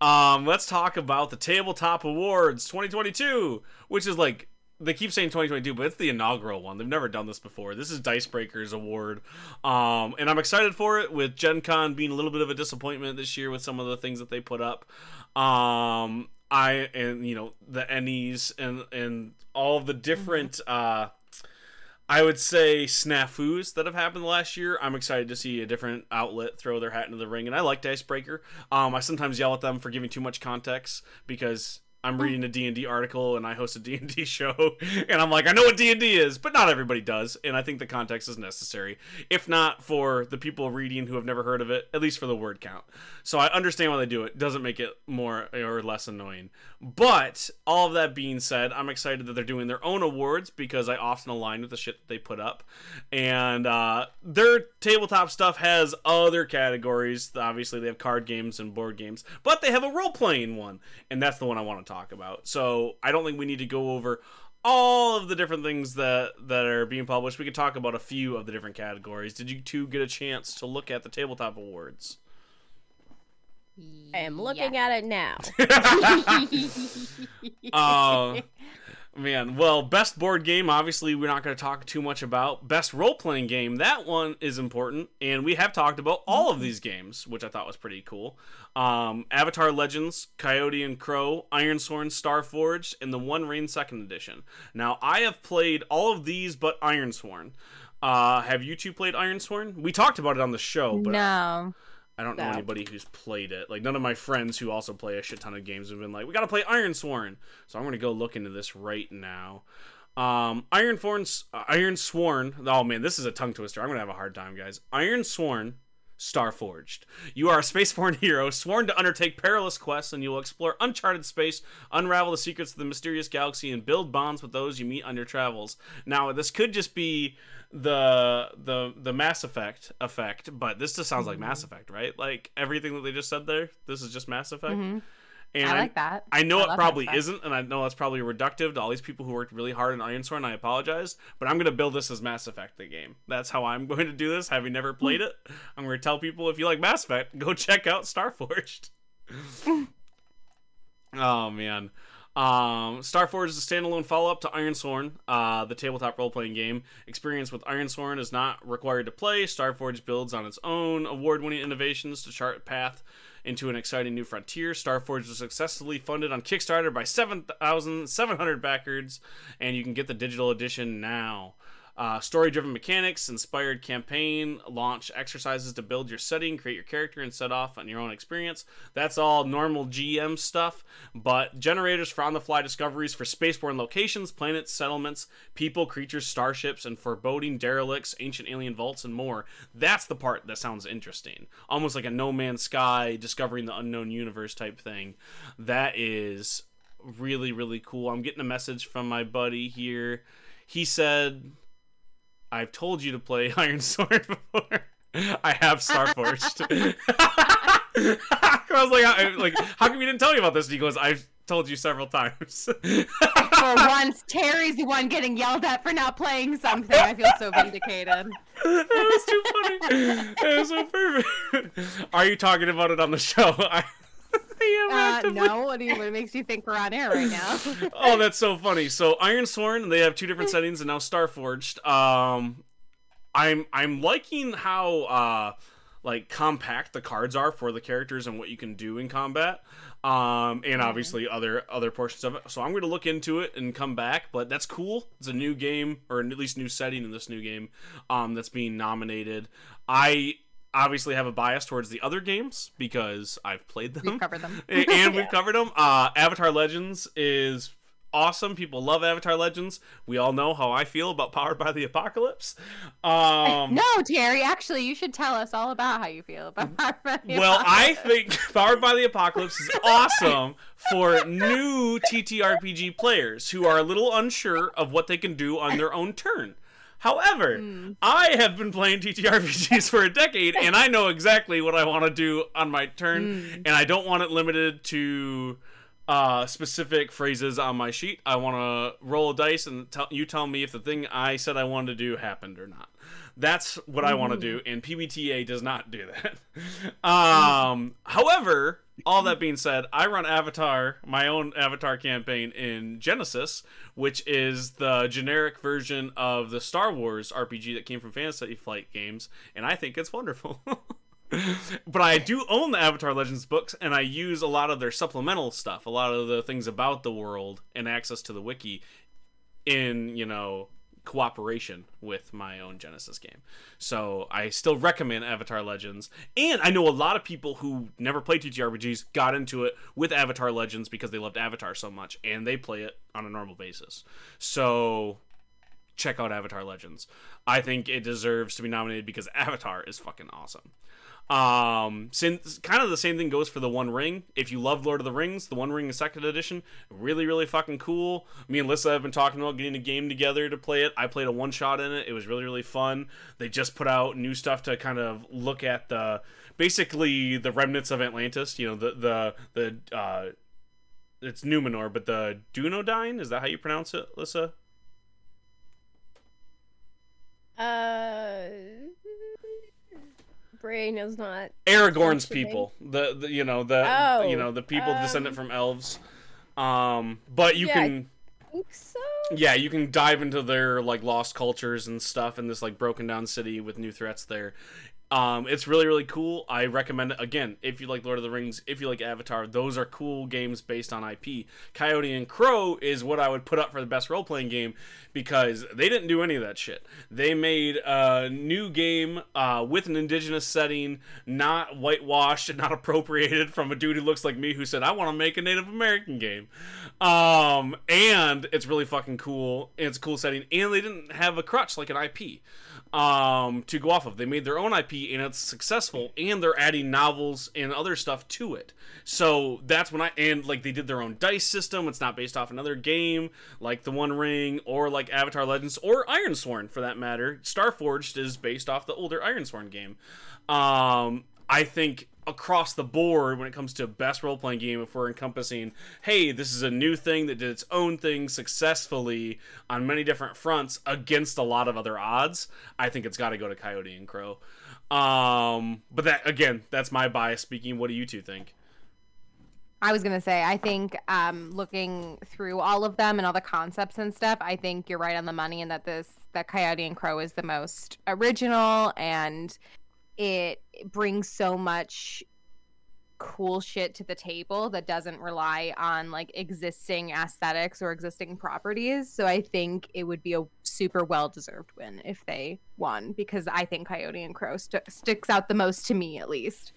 Um, let's talk about the tabletop awards 2022, which is like they keep saying 2022, but it's the inaugural one. They've never done this before. This is Dicebreaker's award, um, and I'm excited for it. With Gen Con being a little bit of a disappointment this year with some of the things that they put up. Um, I and you know the Ennies and and all of the different. Uh, I would say snafus that have happened last year. I'm excited to see a different outlet throw their hat into the ring, and I like Dicebreaker. Um, I sometimes yell at them for giving too much context because I'm reading a D&D article and I host a D&D show, and I'm like, I know what D&D is, but not everybody does, and I think the context is necessary. If not for the people reading who have never heard of it, at least for the word count. So I understand why they do it. Doesn't make it more or less annoying. But all of that being said, I'm excited that they're doing their own awards because I often align with the shit that they put up. And uh, their tabletop stuff has other categories. Obviously, they have card games and board games, but they have a role playing one. And that's the one I want to talk about. So I don't think we need to go over all of the different things that that are being published. We could talk about a few of the different categories. Did you two get a chance to look at the tabletop awards? I am looking at it now. Uh, man, well, best board game, obviously, we're not going to talk too much about. Best role playing game, that one is important. And we have talked about all of these games, which I thought was pretty cool. Um, Avatar Legends, Coyote and Crow, Ironsworn, Starforged, and the One Ring Second Edition. Now, I have played all of these but Ironsworn. Uh, have you two played Ironsworn? We talked about it on the show, but no. Don't know No. anybody who's played it. Like none of my friends who also play a shit ton of games have been like, "We got to play Iron Sworn." So I'm gonna go look into this right now. Um, Iron Sworn, Iron Sworn. Oh man, this is a tongue twister. I'm gonna have a hard time, guys. Iron Sworn, Starforged. You are a spaceborne hero sworn to undertake perilous quests, and you will explore uncharted space, unravel the secrets of the mysterious galaxy, and build bonds with those you meet on your travels. Now, this could just be the the the Mass Effect effect, but this just sounds like Mass Effect, right? Like everything that they just said there. This is just Mass Effect. Mhm. And I like that. I know I it probably isn't, and I know that's probably reductive to all these people who worked really hard on Iron Sworn, and I apologize, but I'm going to build this as Mass Effect the game. That's how I'm going to do this, having never played it. I'm going to tell people if you like Mass Effect, go check out Starforged. oh, man. Um, Starforged is a standalone follow-up to Iron Sworn, uh, the tabletop role-playing game. Experience with Iron Sworn is not required to play. Starforged builds on its own award-winning innovations to chart a path into an exciting new frontier. Starforged was successfully funded on Kickstarter by 7,700 backers, and you can get the digital edition now. Uh, story driven mechanics, inspired campaign, launch exercises to build your setting, create your character, and set off on your own experience. That's all normal GM stuff, but generators for on the fly discoveries for spaceborne locations, planets, settlements, people, creatures, starships, and foreboding derelicts, ancient alien vaults, and more. That's the part that sounds interesting. Almost like a No Man's Sky, discovering the unknown universe type thing. That is really, really cool. I'm getting a message from my buddy here. He said, I've told you to play Iron Sworn before. I have Starforged. I was like, I, like, how come you didn't tell me about this? And he goes, I've told you several times. For once, Terry's the one getting yelled at for not playing something. I feel so vindicated. that was too funny. That was so perfect. Are you talking about it on the show? I, Uh, no, what, do you, what makes you think we're on air right now? oh, that's so funny. So Iron Sworn, they have two different settings, and now Starforged. Um, I'm I'm liking how uh like compact the cards are for the characters and what you can do in combat. Um, and obviously other other portions of it. So I'm going to look into it and come back. But that's cool. It's a new game, or at least new setting in this new game, um, that's being nominated. I obviously have a bias towards the other games because I've played them We've covered them. And we've covered them. Uh, Avatar Legends is awesome. People love Avatar Legends. We all know how I feel about Powered by the Apocalypse. Um, no, Terry, actually, you should tell us all about how you feel about Powerpuff well, I think Powered by the Apocalypse is awesome for new TTRPG players who are a little unsure of what they can do on their own turn. However, Hmm. I have been playing TTRPGs for a decade and I know exactly what I want to do on my turn, Hmm. and I don't want it limited to uh, specific phrases on my sheet. I want to roll a dice and tell you tell me if the thing I said I wanted to do happened or not. That's what I want to do, and PBTA does not do that. um, however, all that being said, I run Avatar, my own Avatar campaign in Genesys, which is the generic version of the Star Wars RPG that came from Fantasy Flight games, and I think it's wonderful. but I do own the Avatar Legends books, and I use a lot of their supplemental stuff, a lot of the things about the world, and access to the wiki in, you know, cooperation with my own Genesys game. So I still recommend Avatar Legends. And I know a lot of people who never played TTRPGs got into it with Avatar Legends because they loved Avatar so much, and they play it on a normal basis. So check out Avatar Legends. I think it deserves to be nominated because Avatar is fucking awesome. Um, since kind of the same thing goes for the One Ring. If you love Lord of the Rings, the One Ring is second edition, really, really fucking cool. Me and Lissa have been talking about getting a game together to play it. I played a one shot in it. It was really, really fun. They just put out new stuff to kind of look at the basically the remnants of Atlantis. You know, the the the uh, it's Numenor, but the Dunedain is that how you pronounce it, Lissa? Uh, brain is not. Aragorn's people, the, the you know the Oh, you know the people um, descendant from elves. Um, but you Yeah, I can think so. yeah you can dive into their like lost cultures and stuff in this like broken down city with new threats there. Um, it's really really cool. I recommend it again if you like Lord of the Rings, if you like Avatar. Those are cool games based on IP. Coyote and Crow is what I would put up for the best role playing game because they didn't do any of that shit. They made a new game uh, with an indigenous setting, not whitewashed and not appropriated from a dude who looks like me who said I want to make a Native American game. Um, and it's really fucking cool. It's a cool setting, and they didn't have a crutch like an IP um, to go off of. They made their own IP and it's successful, and they're adding novels and other stuff to it. So that's when I and like they did their own dice system. It's not based off another game like The One Ring or like Avatar Legends or Ironsworn for that matter. Starforged is based off the older Ironsworn game. Um, I think across the board when it comes to best role playing game if we're encompassing hey this is a new thing that did its own thing successfully on many different fronts against a lot of other odds i think it's got to go to coyote and crow. Um but that again that's my bias speaking. What do you two think? I was gonna say, I think um, looking through all of them and all the concepts and stuff, I think you're right on the money, and that this that Coyote and Crow is the most original and it brings so much cool shit to the table that doesn't rely on like existing aesthetics or existing properties. So I think it would be a super well deserved win if they won because I think Coyote and Crow st- sticks out the most to me at least.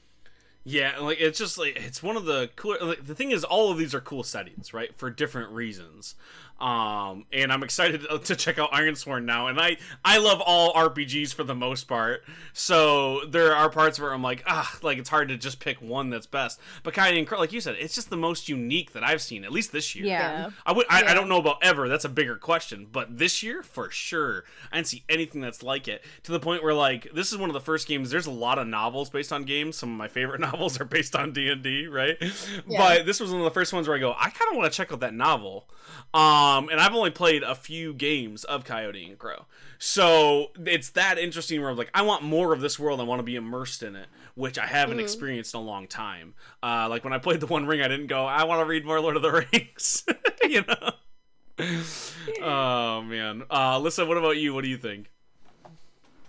Yeah, like it's just like it's one of the cool. Like, the thing is, all of these are cool settings, right? For different reasons. Um, and I'm excited to check out Ironsworn now. And I I love all RPGs for the most part. So there are parts where I'm like, ah, like it's hard to just pick one that's best. But Coyote and Crow, like you said, it's just the most unique that I've seen, at least this year. Yeah. I would. I, I don't know about ever. That's a bigger question. But this year, for sure, I didn't see anything that's like it. To the point where, like, this is one of the first games. There's a lot of novels based on games. Some of my favorite novels are based on D and D, right? But this was one of the first ones where I go, I kind of want to check out that novel. Um, and I've only played a few games of Coyote and Crow, so it's that interesting. Where I'm like, I want more of this world. I want to be immersed in it, which I haven't experienced in a long time. Uh, like when I played the One Ring, I didn't go, I want to read more Lord of the Rings, you know. oh man, uh, Alyssa, what about you? What do you think?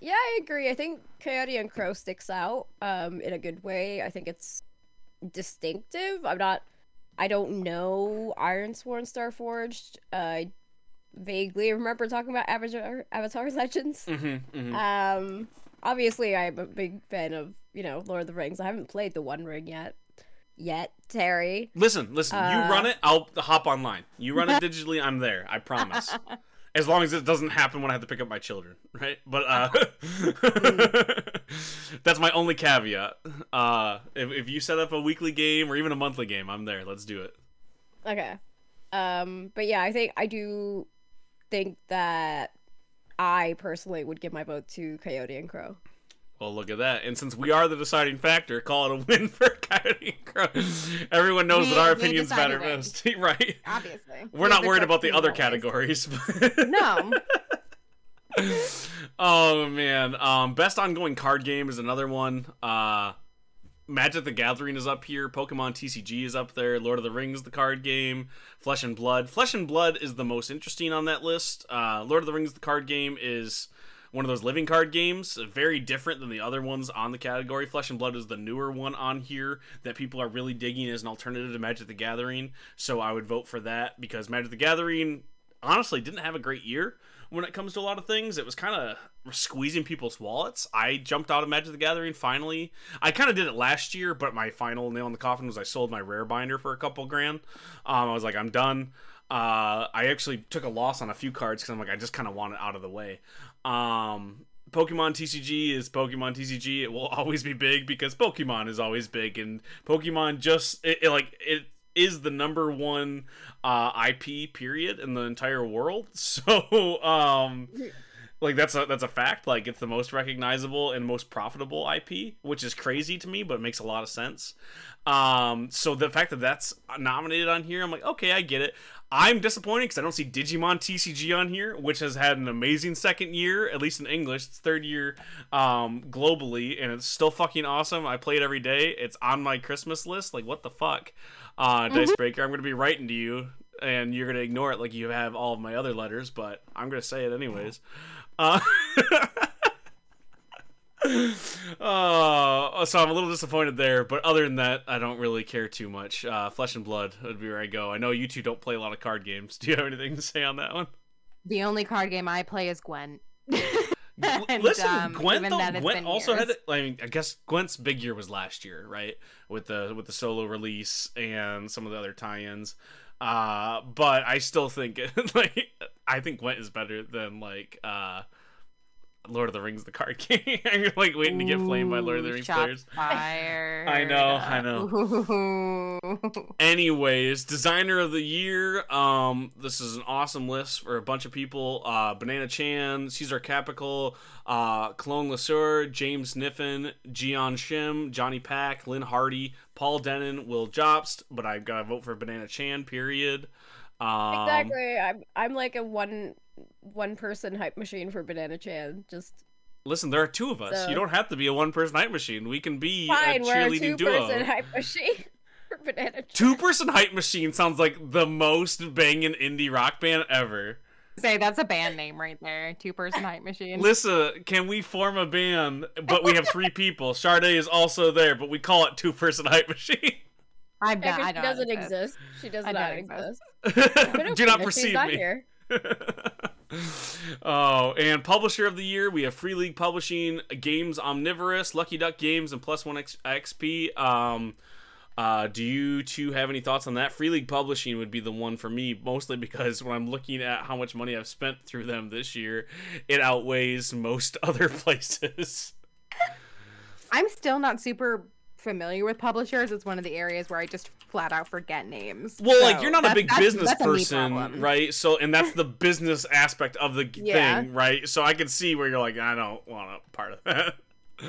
Yeah, I agree. I think Coyote and Crow sticks out um, in a good way. I think it's distinctive. I'm not. I don't know Ironsworn Starforged. Uh, I vaguely remember talking about Avatar, Avatar Legends. Mm-hmm, mm-hmm. Um, obviously, I'm a big fan of you know Lord of the Rings. I haven't played the One Ring yet. Yet, Terry. Listen, listen. you Uh, run it. I'll hop online. You run it digitally. I'm there. I promise. As long as it doesn't happen when I have to pick up my children, right? But uh, that's my only caveat. Uh, if, if you set up a weekly game or even a monthly game, I'm there. Let's do it. Okay. Um, but yeah, I think I do think that I personally would give my vote to Coyote and Crow. Well, look at that. And since we are the deciding factor, call it a win for Coyote and Crow. Everyone knows We- that our opinions matter it. most, right? Obviously. We're not worried about the other categories. No. oh man. Um best ongoing card game is another one. Uh Magic the Gathering is up here. Pokemon TCG is up there. Lord of the Rings, the card game. Flesh and Blood. Flesh and Blood is the most interesting on that list. Uh, Lord of the Rings, the card game, is one of those living card games. Very different than the other ones on the category. Flesh and Blood is the newer one on here that people are really digging as an alternative to Magic the Gathering. So I would vote for that because Magic the Gathering honestly didn't have a great year when it comes to a lot of things. It was kind of squeezing people's wallets. I jumped out of Magic the Gathering finally. I kind of did it last year, but my final nail in the coffin was I sold my rare binder for a couple grand. Um, I was like, I'm done. Uh, I actually took a loss on a few cards because I'm like, I just kind of want it out of the way. Um, Pokemon TCG is Pokemon TCG. It will always be big because Pokemon is always big, and Pokemon just it, it, like it is the number one uh, IP period in the entire world. So um, like that's a that's a fact. Like it's the most recognizable and most profitable IP, which is crazy to me, but it makes a lot of sense. Um, so the fact that that's nominated on here, I'm like, okay, I get it. I'm disappointed because I don't see Digimon TCG on here, which has had an amazing second year, at least in English. It's third year um, globally, and it's still fucking awesome. I play it every day. It's on my Christmas list. Like, what the fuck? Uh, Dicebreaker, I'm going to be writing to you, and you're going to ignore it like you have all of my other letters, but I'm going to say it anyways. Uh, Uh, so I'm a little disappointed there, but other than that, I don't really care too much. Uh, Flesh and Blood would be where I go. I know you two don't play a lot of card games. Do you have anything to say on that one? The only card game I play is Gwent. And, Listen, um, Gwent though, that, it's Gwent been also had. years. I mean, I guess Gwent's big year was last year, right? With the with the solo release and some of the other tie-ins. Uh, but I still think like I think Gwent is better than like uh, Lord of the Rings, the card game. I'm like waiting to get flamed by Lord of the Rings players. Fired. I know, I know. know. Anyways, designer of the year. Um, this is an awesome list for a bunch of people. Uh, Banana Chan, Cesar Capical, uh, Clone Lasur, James Niffen, Jeeyon Shim, Johnny Pack, Lynne Hardy, Paul Dennen, Will Jobst. But I've got to vote for Banana Chan. Period. Um, exactly. I'm I'm like a one one person hype machine for Banana Chan. Just Listen, there are two of us. So- You don't have to be a one-person hype machine. We can be fine. a We're a cheerleading two duo. person hype machine for Banana Two-person hype machine sounds like the most banging indie rock band ever. Say that's a band name right there. Two person hype machine. Lissa, can we form a band, but we have three people? Sade is also there, but we call it Two Person Hype Machine. I'm Yeah, not. 'cause I she don't doesn't exist. exist. She does I not exist. exist. But Do okay, not but she's perceive not me. here. oh, and publisher of the year, we have Free League Publishing, Games Omnivorous, Lucky Duck Games, and Plus One X- XP. Um, uh, do you two have any thoughts on that? Free League Publishing would be the one for me, mostly because when I'm looking at how much money I've spent through them this year, it outweighs most other places. I'm still not super familiar with publishers. It's one of the areas where I just flat out forget names. Well, like you're not a big that's- business that's a person, right? So, and that's the business aspect of the Yeah. thing, right? So I can see where you're like, I don't want a part of that.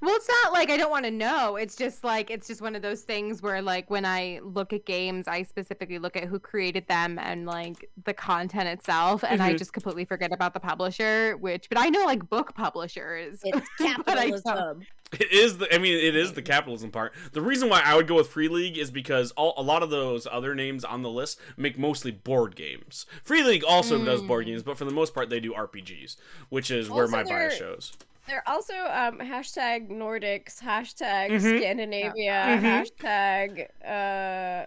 Well, it's not like I don't want to know. It's just like it's just one of those things where like when I look at games, I specifically look at who created them and like the content itself, and I Mhm. just completely forget about the publisher. Which, but I know like book publishers. It's but I don't- capitalism. It is the, I mean, it is the capitalism part. The reason why I would go with Free League is because all, a lot of those other names on the list make mostly board games. Free League also does board Mm. games, but for the most part, they do RPGs, which is where my bias shows. They're also um hashtag Nordics, hashtag Mhm. Scandinavia, Mhm. hashtag uh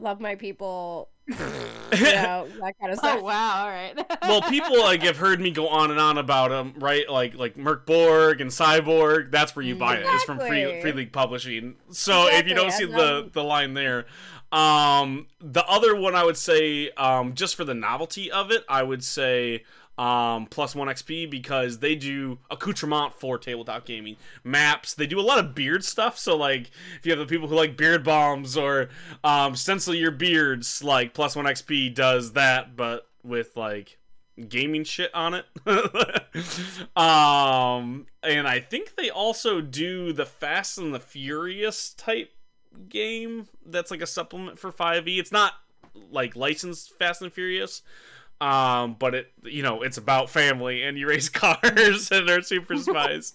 love my people, you know, that kind of stuff. Oh wow! All right. well, people like have heard me go on and on about them, right? Like like Mörk Borg and Cyborg. That's where you buy it. It's from Free Free League Publishing. So if you don't see the the line there, um, the other one I would say, um, just for the novelty of it, I would say. Um, plus one XP because they do accoutrement for tabletop gaming maps. They do a lot of beard stuff. So like, if you have the people who like beard bombs or um, stencil your beards, like plus one XP does that, but with like gaming shit on it. um, and I think they also do the Fast and the Furious type game that's like a supplement for 5e. It's not like licensed Fast and Furious. Um, but it you know, it's about family and you race cars and they're super spies.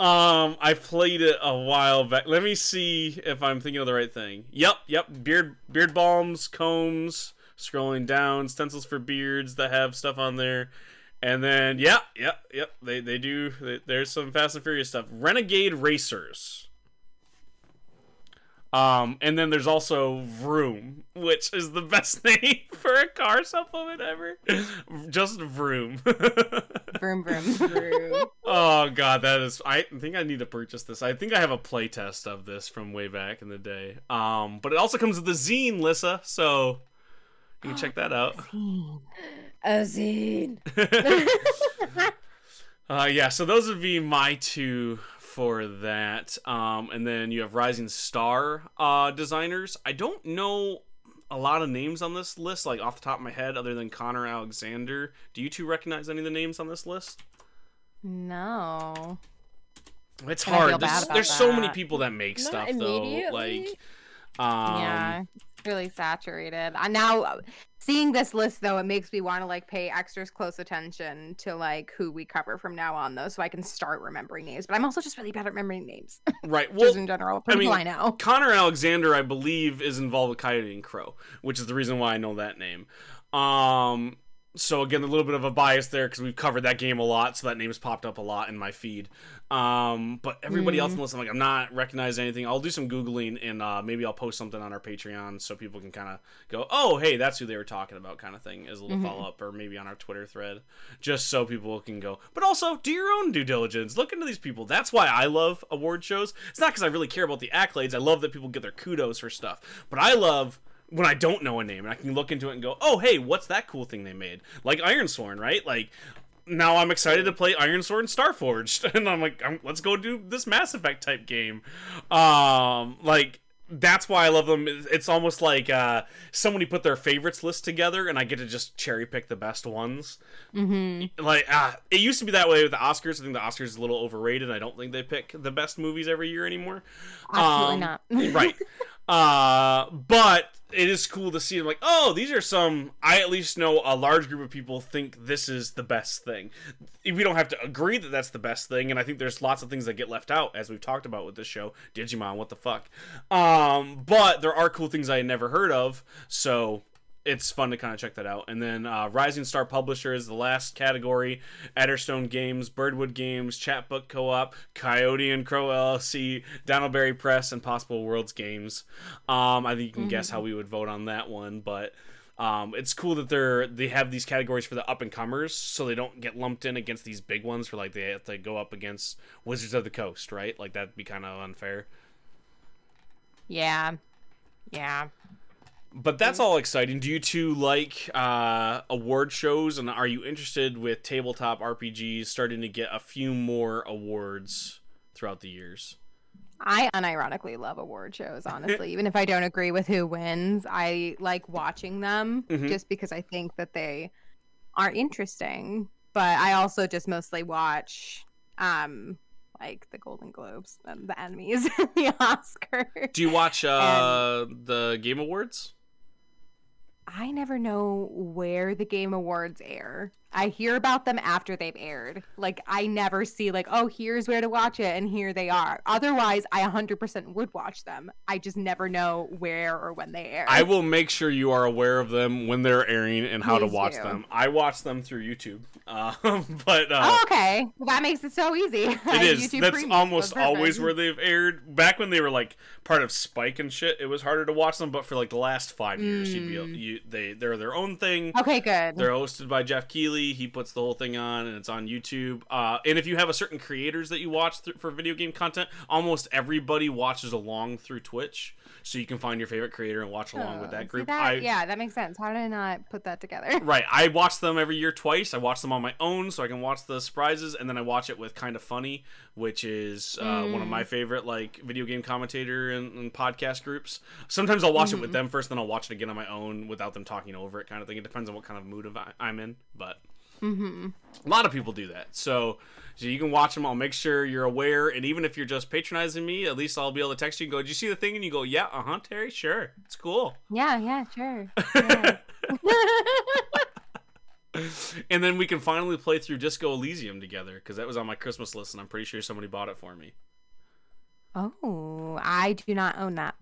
um, I played it a while back. Let me see if I'm thinking of the right thing. Yep, yep. Beard beard balms, combs, scrolling down, stencils for beards that have stuff on there. And then, yeah, yep, yep. They they do. They, there's some Fast and Furious stuff. Renegade Racers. Um, and then there's also Vroom, which is the best name for a car supplement ever. Just Vroom. vroom vroom. Vroom. Oh god, that is. I think I need to purchase this. I think I have a playtest of this from way back in the day. Um, but it also comes with the zine, Lissa, so you can check that out. A zine. uh, yeah, so those would be my two for that. Um, and then you have Rising Star uh, designers. I don't know a lot of names on this list, like off the top of my head, other than Connor Alexander. Do you two recognize any of the names on this list? No. It's And hard. bad There's, about there's so many people that make Not stuff though. Like, um, yeah, it's really saturated. I now uh, seeing this list though, it makes me want to like pay extra close attention to like who we cover from now on though, so I can start remembering names. But I'm also just really bad at remembering names, right. just Well, in general. I mean, I know. Connor Alexander, I believe, is involved with Coyote and Crow, which is the reason why I know that name. Um, so again, a little bit of a bias there because we've covered that game a lot, so that name's popped up a lot in my feed. Um, but everybody else in the list, I'm like, I'm not recognizing anything. I'll do some googling and uh, maybe I'll post something on our Patreon so people can kind of go, oh, hey, that's who they were talking about, kind of thing, as a little follow up, or maybe on our Twitter thread, just so people can go. But also, do your own due diligence. Look into these people. That's why I love award shows. It's not because I really care about the accolades. I love that people get their kudos for stuff, but I love when I don't know a name and I can look into it and go, oh, hey, what's that cool thing they made? Like Ironsworn, right? Like, now I'm excited to play Ironsworn and Starforged, and I'm like, I'm, let's go do this Mass Effect type game. Um, like that's why I love them. It's almost like uh, somebody put their favorites list together, and I get to just cherry pick the best ones. Mm-hmm. Like uh, it used to be that way with the Oscars. I think the Oscars is a little overrated. I don't think they pick the best movies every year anymore. Absolutely Um, not. right. Uh, but it is cool to see. Like, oh, these are some. I at least know a large group of people think this is the best thing. We don't have to agree that that's the best thing, and I think there's lots of things that get left out, as we've talked about with this show. Digimon, what the fuck? Um, but there are cool things I had never heard of. So it's fun to kind of check that out. And then uh, Rising Star Publishers, the last category. Adderstone Games, Birdwood Games, Chatbook Co-op, Coyote and Crow LLC, Donaldberry Press, and Possible Worlds Games. Um, I think you can guess how we would vote on that one, but. Um, it's cool that they're they have these categories for the up and comers, so they don't get lumped in against these big ones. For like they have to go up against Wizards of the Coast, right? Like that'd be kind of unfair. Yeah. Yeah. But that's all exciting. Do you two like uh, award shows, and are you interested with tabletop RPGs starting to get a few more awards throughout the years? I unironically love award shows, honestly. Even if I don't agree with who wins, I like watching them Mhm. just because I think that they are interesting. But I also just mostly watch um like the Golden Globes and the Emmys and the Oscars. Do you watch uh, the Game Awards? I never know where the Game Awards air. I hear about them after they've aired. Like I never see like, oh, here's where to watch it and here they are. Otherwise, I 100% would watch them. I just never know where or when they air. I will make sure you are aware of them when they're airing and how to watch do. them. I watch them through YouTube, uh, but uh, Oh, okay. Well, that makes it so easy. It is. That's almost always where. they've aired. Back when they were like part of Spike and shit, it was harder to watch them. But for like the last five years, you'd be able, Mm. you, they they're their own thing. Okay, good. They're hosted by Geoff He puts the whole thing on, and it's on YouTube. Uh, and if you have a certain creators that you watch th- for video game content, almost everybody watches along through Twitch, so you can find your favorite creator and watch along with Oh, that group. that- I, yeah, that makes sense. How did I not put that together? Right, I watch them every year twice. I watch them on my own, so I can watch the surprises, and then I watch it with Kind of Funny, which is uh, one of Mm. my favorite like video game commentator and, and podcast groups. Sometimes I'll watch it with Mm-hmm. them first, then I'll watch it again on my own without them talking over it, kind of thing. It depends on what kind of mood of I- I'm in, but hmm a lot of people do that. So, so you can watch them. I'll make sure you're aware, and even if you're just patronizing me, at least I'll be able to text you and go, "Did you see the thing?" And you go, "Yeah, uh huh, Terry, sure, it's cool." Yeah, yeah, sure. Yeah. and then we can finally play through Disco Elysium together because that was on my Christmas list, and I'm pretty sure somebody bought it for me. oh, I do not own that.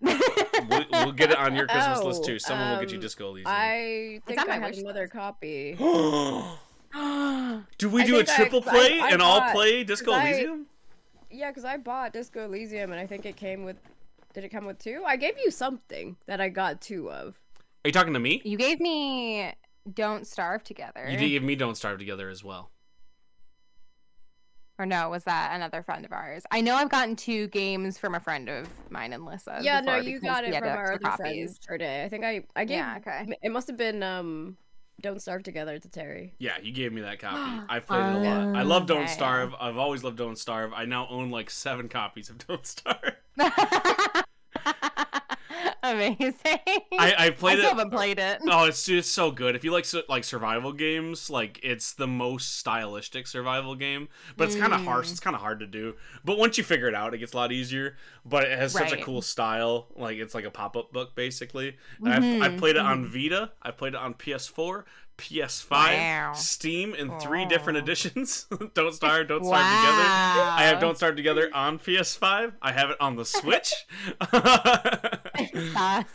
We'll, we'll get it on your Christmas list Oh, too. Someone will get you um, Disco Elysium. I think I had wish another copy. do we I do a triple I- play I and all bought- play Disco 'cause I- Elysium? Yeah, because I bought Disco Elysium and I think it came with. Did it come with two? I gave you something that I got two of. Are you talking to me? you gave me "Don't Starve Together," You did give me Don't Starve Together as well. or no? Was that another friend of ours? I know I've gotten two games from a friend of mine and Lissa. yeah, no, you got it from our extra other friends today. I think I I gave. Yeah, okay. It must have been um, Don't Starve Together to Terry. Yeah, you gave me that copy. I've played it a lot. I love Don't okay. Starve. I've always loved Don't Starve. I now own like seven copies of Don't Starve. Amazing. I, I I played still it. haven't played it. Oh, it's just so good. If you like like survival games, like it's the most stylistic survival game. But it's kind of harsh. Mm. It's kind of hard to do. But once you figure it out, it gets a lot easier. But it has such a cool style. Like it's like a pop up book basically. Mhm, I've, I've played it on Vita. I've played it on PS4, PS5, Wow. Steam in three Oh. different editions. don't Starve, Don't Starve Together. I have Don't Starve Together on PS5. I have it on the Switch.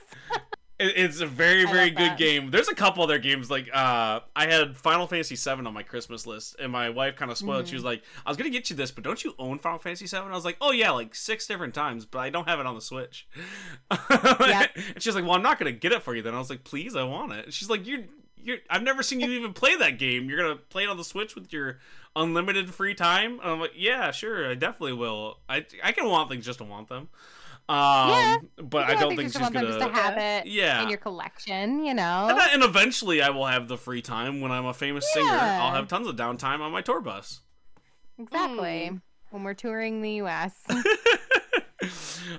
It's a very, very good that. game. There's a couple other games like uh, I had Final Fantasy VII on my Christmas list, and my wife kind of spoiled. She was Mm-hmm. like, "I was gonna get you this, but don't you own Final Fantasy VII?" I was like, "Oh yeah, like six different times, but I don't have it on the Switch." and she's like, "Well, I'm not gonna get it for you." Then I was like, "Please, I want it." And she's like, "You're, you're. I've never seen you even play that game. You're gonna play it on the Switch with your unlimited free time?" And I'm like, "Yeah, sure, I definitely will. I, I can want things just to want them." Um, Yeah, but I don't think think she's just want them gonna. just to have it Yeah. in your collection, you know. And, I- and eventually, I will have the free time when I'm a famous singer. I'll have tons of downtime on my tour bus. Exactly. Hmm. When we're touring the US.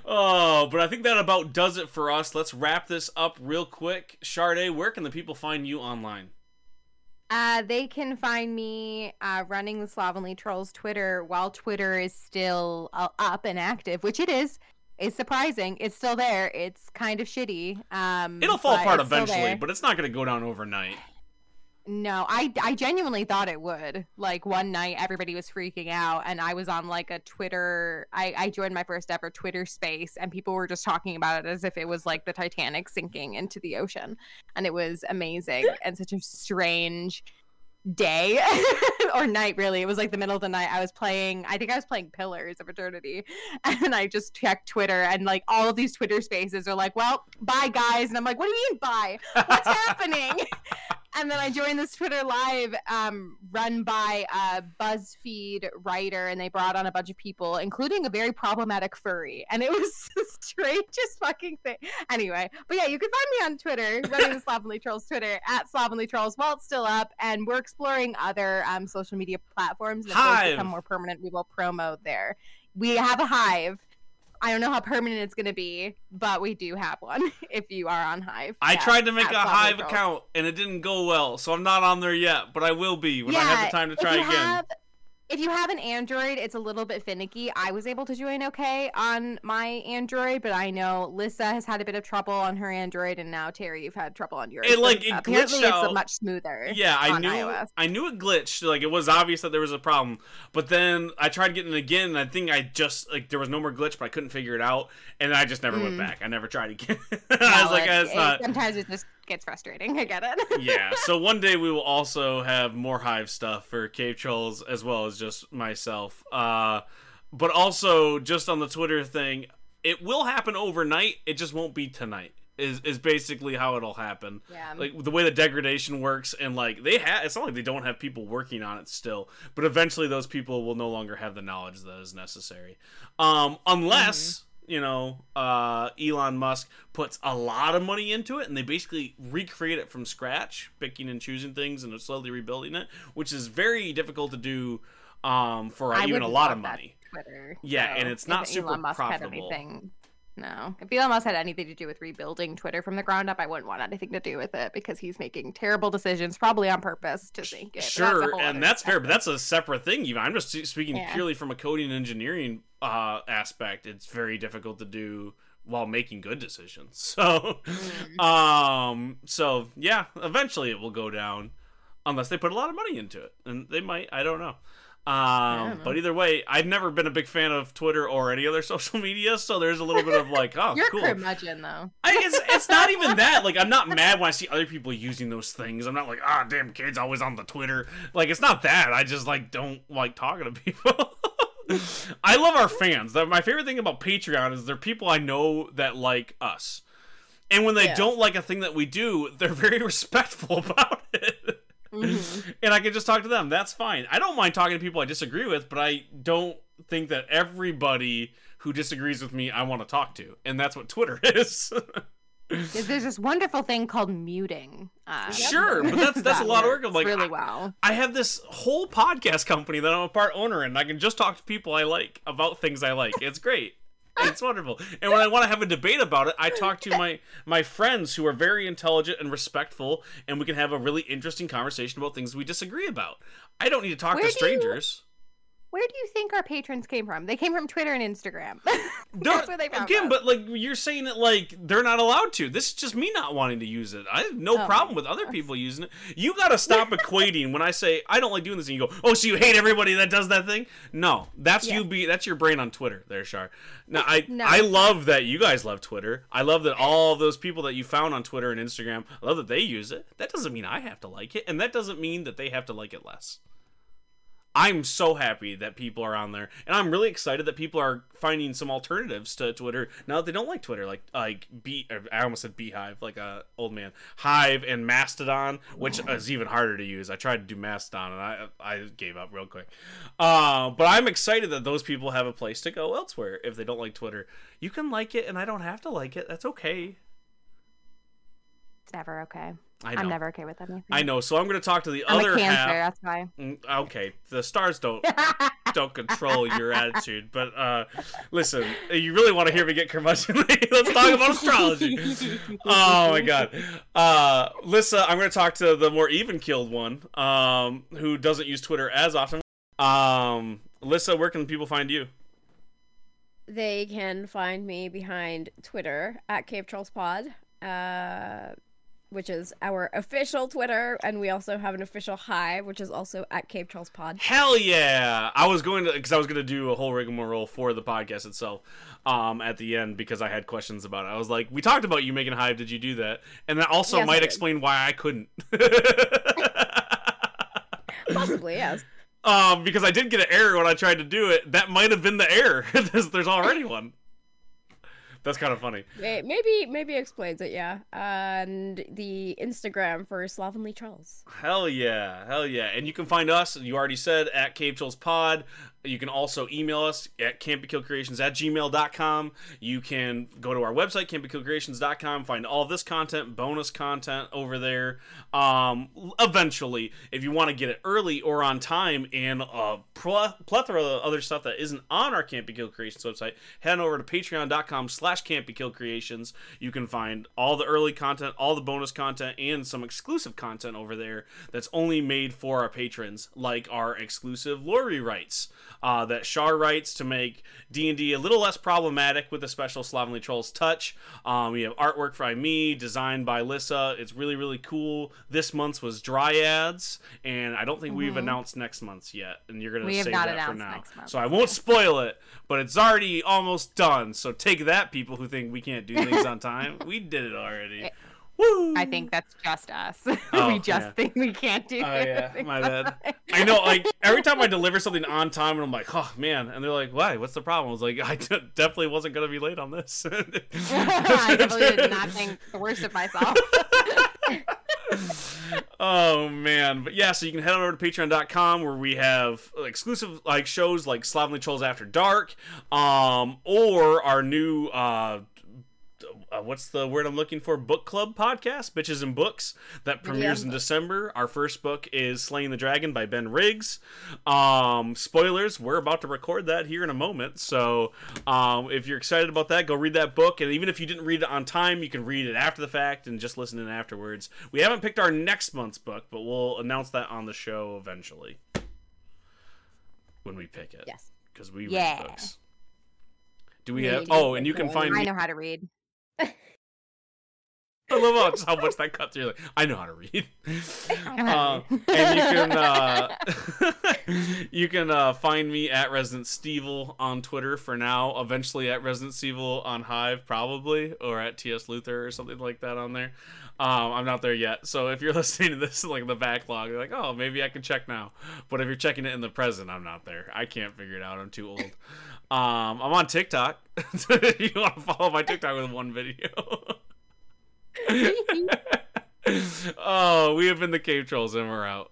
oh, but I think that about does it for us. Let's wrap this up real quick. Sade, where can the people find you online? Uh, they can find me uh, running the Slovenly Trolls Twitter while Twitter is still uh, up and active, which it is. It's surprising. It's still there. It's kind of shitty. Um, It'll fall apart eventually, but it's not going to go down overnight. No, I, I genuinely thought it would. Like one night, everybody was freaking out, and I was on like a Twitter. I, I joined my first ever Twitter space, and people were just talking about it as if it was like the Titanic sinking into the ocean, and it was amazing and such a strange day or night. Really, it was like the middle of the night. I was playing. I think I was playing Pillars of Eternity, and I just checked Twitter, and like all of these Twitter spaces are like, "Well, bye guys," and I'm like, "What do you mean bye? What's happening?" And then I joined this Twitter live um, run by a BuzzFeed writer, and they brought on a bunch of people, including a very problematic furry, and it was the strangest fucking thing. Anyway, but yeah, you can find me on Twitter, running the Slovenly Trolls Twitter at Slovenly Trolls while it's still up, and we're exploring other um, social media platforms. And if those become more permanent, we will promo there. We have a hive. I don't know how permanent it's going to be, but we do have one. If you are on Hive, I Yeah, tried to make a Hive account and it didn't go well, so I'm not on there yet, but I will be when I have the time to try again. Have, if you have an Android, it's a little bit finicky. I was able to join okay on my Android, but I know Lissa has had a bit of trouble on her Android, and now Terry, you've had trouble on yours. It, like, it apparently glitched it's out. a much smoother. Yeah, I knew iOS. I knew it glitched. Like it was obvious that there was a problem. But then I tried getting it again, and I think I just like there was no more glitch, but I couldn't figure it out, and I just never went Mm. back. I never tried again. I was like, Valid. that's It- not. Sometimes it just gets frustrating. I get it. yeah. So one day we will also have more Hive stuff for Cave Trulls as well as just myself. Uh, but also just on the Twitter thing, it will happen overnight. It just won't be tonight. Is is basically how it'll happen. Yeah. Like the way the degradation works, and like they have, it's not like they don't have people working on it still, but eventually those people will no longer have the knowledge that is necessary, um, unless you know uh, Elon Musk puts a lot of money into it, and they basically recreate it from scratch, picking and choosing things and slowly rebuilding it, which is very difficult to do um, for I even a lot of money. Twitter. Yeah, so and it's not super Elon Musk profitable. Had anything, no, if Elon Musk had anything to do with rebuilding Twitter from the ground up, I wouldn't want anything to do with it because he's making terrible decisions, probably on purpose to sink it. but that's Sure, and that's fair, but that's a separate thing. Even I'm just speaking Yeah. purely from a coding and engineering uh, aspect. It's very difficult to do while making good decisions. So, Mm. um, so yeah, eventually it will go down, unless they put a lot of money into it, and they might. I don't know. Um, but either way, I've never been a big fan of Twitter or any other social media, so there's a little bit of like, oh, You're cool. a curmudgeon, though. I, it's it's not even that. Like I'm not mad when I see other people using those things. I'm not like, ah, damn kids always on the Twitter. Like it's not that. I just like don't like talking to people. I love our fans. My favorite thing about Patreon is they're people I know that like us. And when they Yeah. don't like a thing that we do, they're very respectful about it. Mhm. and I can just talk to them. That's fine. I don't mind talking to people I disagree with, but I don't think that everybody who disagrees with me I want to talk to. And that's what Twitter is. There's this wonderful thing called muting. Uh, Sure, but that's- that's a lot of work. I'm like, really I- well. I have this whole podcast company that I'm a part owner in. and I can just talk to people I like about things I like. It's great. It's wonderful. And when I want to have a debate about it, I talk to my my friends who are very intelligent and respectful, and we can have a really interesting conversation about things we disagree about. I don't need to talk Where to strangers. Where do you think our patrons came from? They came from Twitter and Instagram. That's where they found again, us. but like you're saying it like they're not allowed to. This is just me not wanting to use it. I have no Oh, problem with other people using it. You got to stop equating when I say I don't like doing this, and you go, "Oh, so you hate everybody that does that thing?" No, that's Yeah. you. Be that's your brain on Twitter, there, Shar. Now, I No. I love that you guys love Twitter. I love that all those people that you found on Twitter and Instagram. I love that they use it. That doesn't mean I have to like it, and that doesn't mean that they have to like it less. I'm so happy that people are on there, and I'm really excited that people are finding some alternatives to Twitter now that they don't like Twitter, like like Bee. I almost said Beehive, like a old man, Hive and Mastodon, which is even harder to use. I tried to do Mastodon and I I gave up real quick. Uh, but I'm excited that those people have a place to go elsewhere if they don't like Twitter. You can like it, and I don't have to like it. That's okay. it's never okay. I know. I'm never okay with anything. I know. So I'm going to talk to the I'm other a cancer. half. That's why. Mm, Okay, the stars don't don't control your attitude. But uh, listen, you really want to hear me get curmudgeonly? Let's talk about astrology. Oh my god, uh, Lissa, I'm going to talk to the more even killed one, um, who doesn't use Twitter as often. Um, Lissa, where can people find you? They can find me behind Twitter at Cave Trulls Pod, uh, which is our official Twitter, and we also have an official Hive, which is also at Cave Trulls Pod. Hell yeah! I was going to because I was going to do a whole rigmarole for the podcast itself um, at the end because I had questions about it. I was like, "We talked about you making hive. Did you do that?" And that also Yes, might explain why I couldn't. Possibly, yes. um, because I did get an error when I tried to do it. That might have been the error. there's, there's already one. That's kind of funny. Maybe maybe explains it, yeah. And the Instagram for Slovenly Trulls. Hell yeah, hell yeah. And you can find us, you already said, at Cave Trulls Pod. You can also email us at cantbekilledcreations at gmail.com. You can go to our website, cantbekilledcreations.com, find all this content, bonus content over there. Um, eventually, if you want to get it early or on time and a pl- plethora of other stuff that isn't on our Can't Be Killed Creations website, head over to patreon.com slash cantbekilledcreations. You can find all the early content, all the bonus content, and some exclusive content over there that's only made for our patrons, like our exclusive lore rewrites uh, that Shar writes to make D&D a little less problematic with a special Slovenly Trulls touch. Um, we have artwork by me, designed by Lissa. It's really, really cool. This month's was Dryads, and I don't think we've announced next month's yet, and you're gonna have save that for now. next month. So I won't spoil it, but it's already almost done. So take that, people who think we can't do things on time. We did it already. Woo! I think that's just us. Oh, we just yeah. think we can't do Oh yeah, my bad. I know, like every time I deliver something on time, and I'm like, oh man, and they're like, why? What's the problem? I was like, I d- definitely wasn't gonna be late on this. I definitely did not think the worst of myself. oh man, but yeah, so you can head on over to Patreon.com where we have exclusive like shows like Slovenly Trulls After Dark, um, or our new uh. Uh, what's the word I'm looking for? Book club podcast, bitches and books, that premieres in December. Our first book is Slaying the Dragon by Ben Riggs. Um, spoilers, we're about to record that here in a moment. So um, if you're excited about that, go read that book. And even if you didn't read it on time, you can read it after the fact and just listen in afterwards. We haven't picked our next month's book, but we'll announce that on the show eventually when we pick it. Yes. Because we Yeah. read books. Do we Yeah, have? do Oh, and you can find I know how to read. I love how, just how much that cuts. You're like, I know how to read. I know how Uh, and you can uh, you can uh, find me at Resident Stevel on Twitter for now. Eventually at Resident Stevel on Hive, probably, or at TS Luther or something like that on there. Um, I'm not there yet. So if you're listening to this like the backlog, you're like, oh, maybe I can check now. But if you're checking it in the present, I'm not there. I can't figure it out. I'm too old. Um, I'm on TikTok. you want to follow my TikTok with one video. oh, we have been the Cave Trulls and we're out.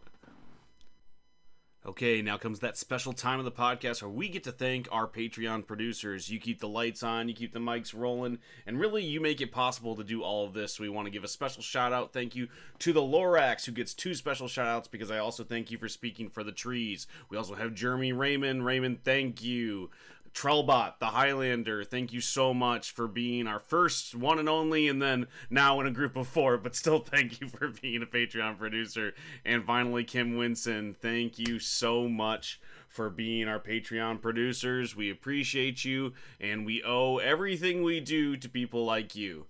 Okay, now comes that special time of the podcast where we get to thank our Patreon producers. You keep the lights on, you keep the mics rolling, and really you make it possible to do all of this. We want to give a special shout out, thank you to the Lorax, who gets two special shout outs because I also thank you for speaking for the trees. We also have Jeremy Raymond. Raymond, thank you. Trellbot, the Highlander, thank you so much for being our first one and only, and then now in a group of four, but still thank you for being a Patreon producer. And finally, Kim Winson, thank you so much for being our Patreon producers. We appreciate you, and we owe everything we do to people like you.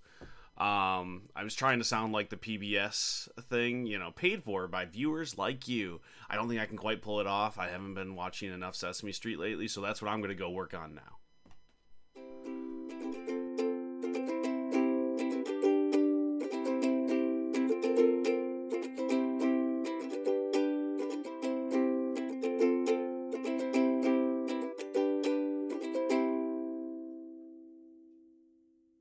Um, I was trying to sound like the PBS thing, you know, paid for by viewers like you. I don't think I can quite pull it off. I haven't been watching enough Sesame Street lately, so that's what I'm going to go work on now.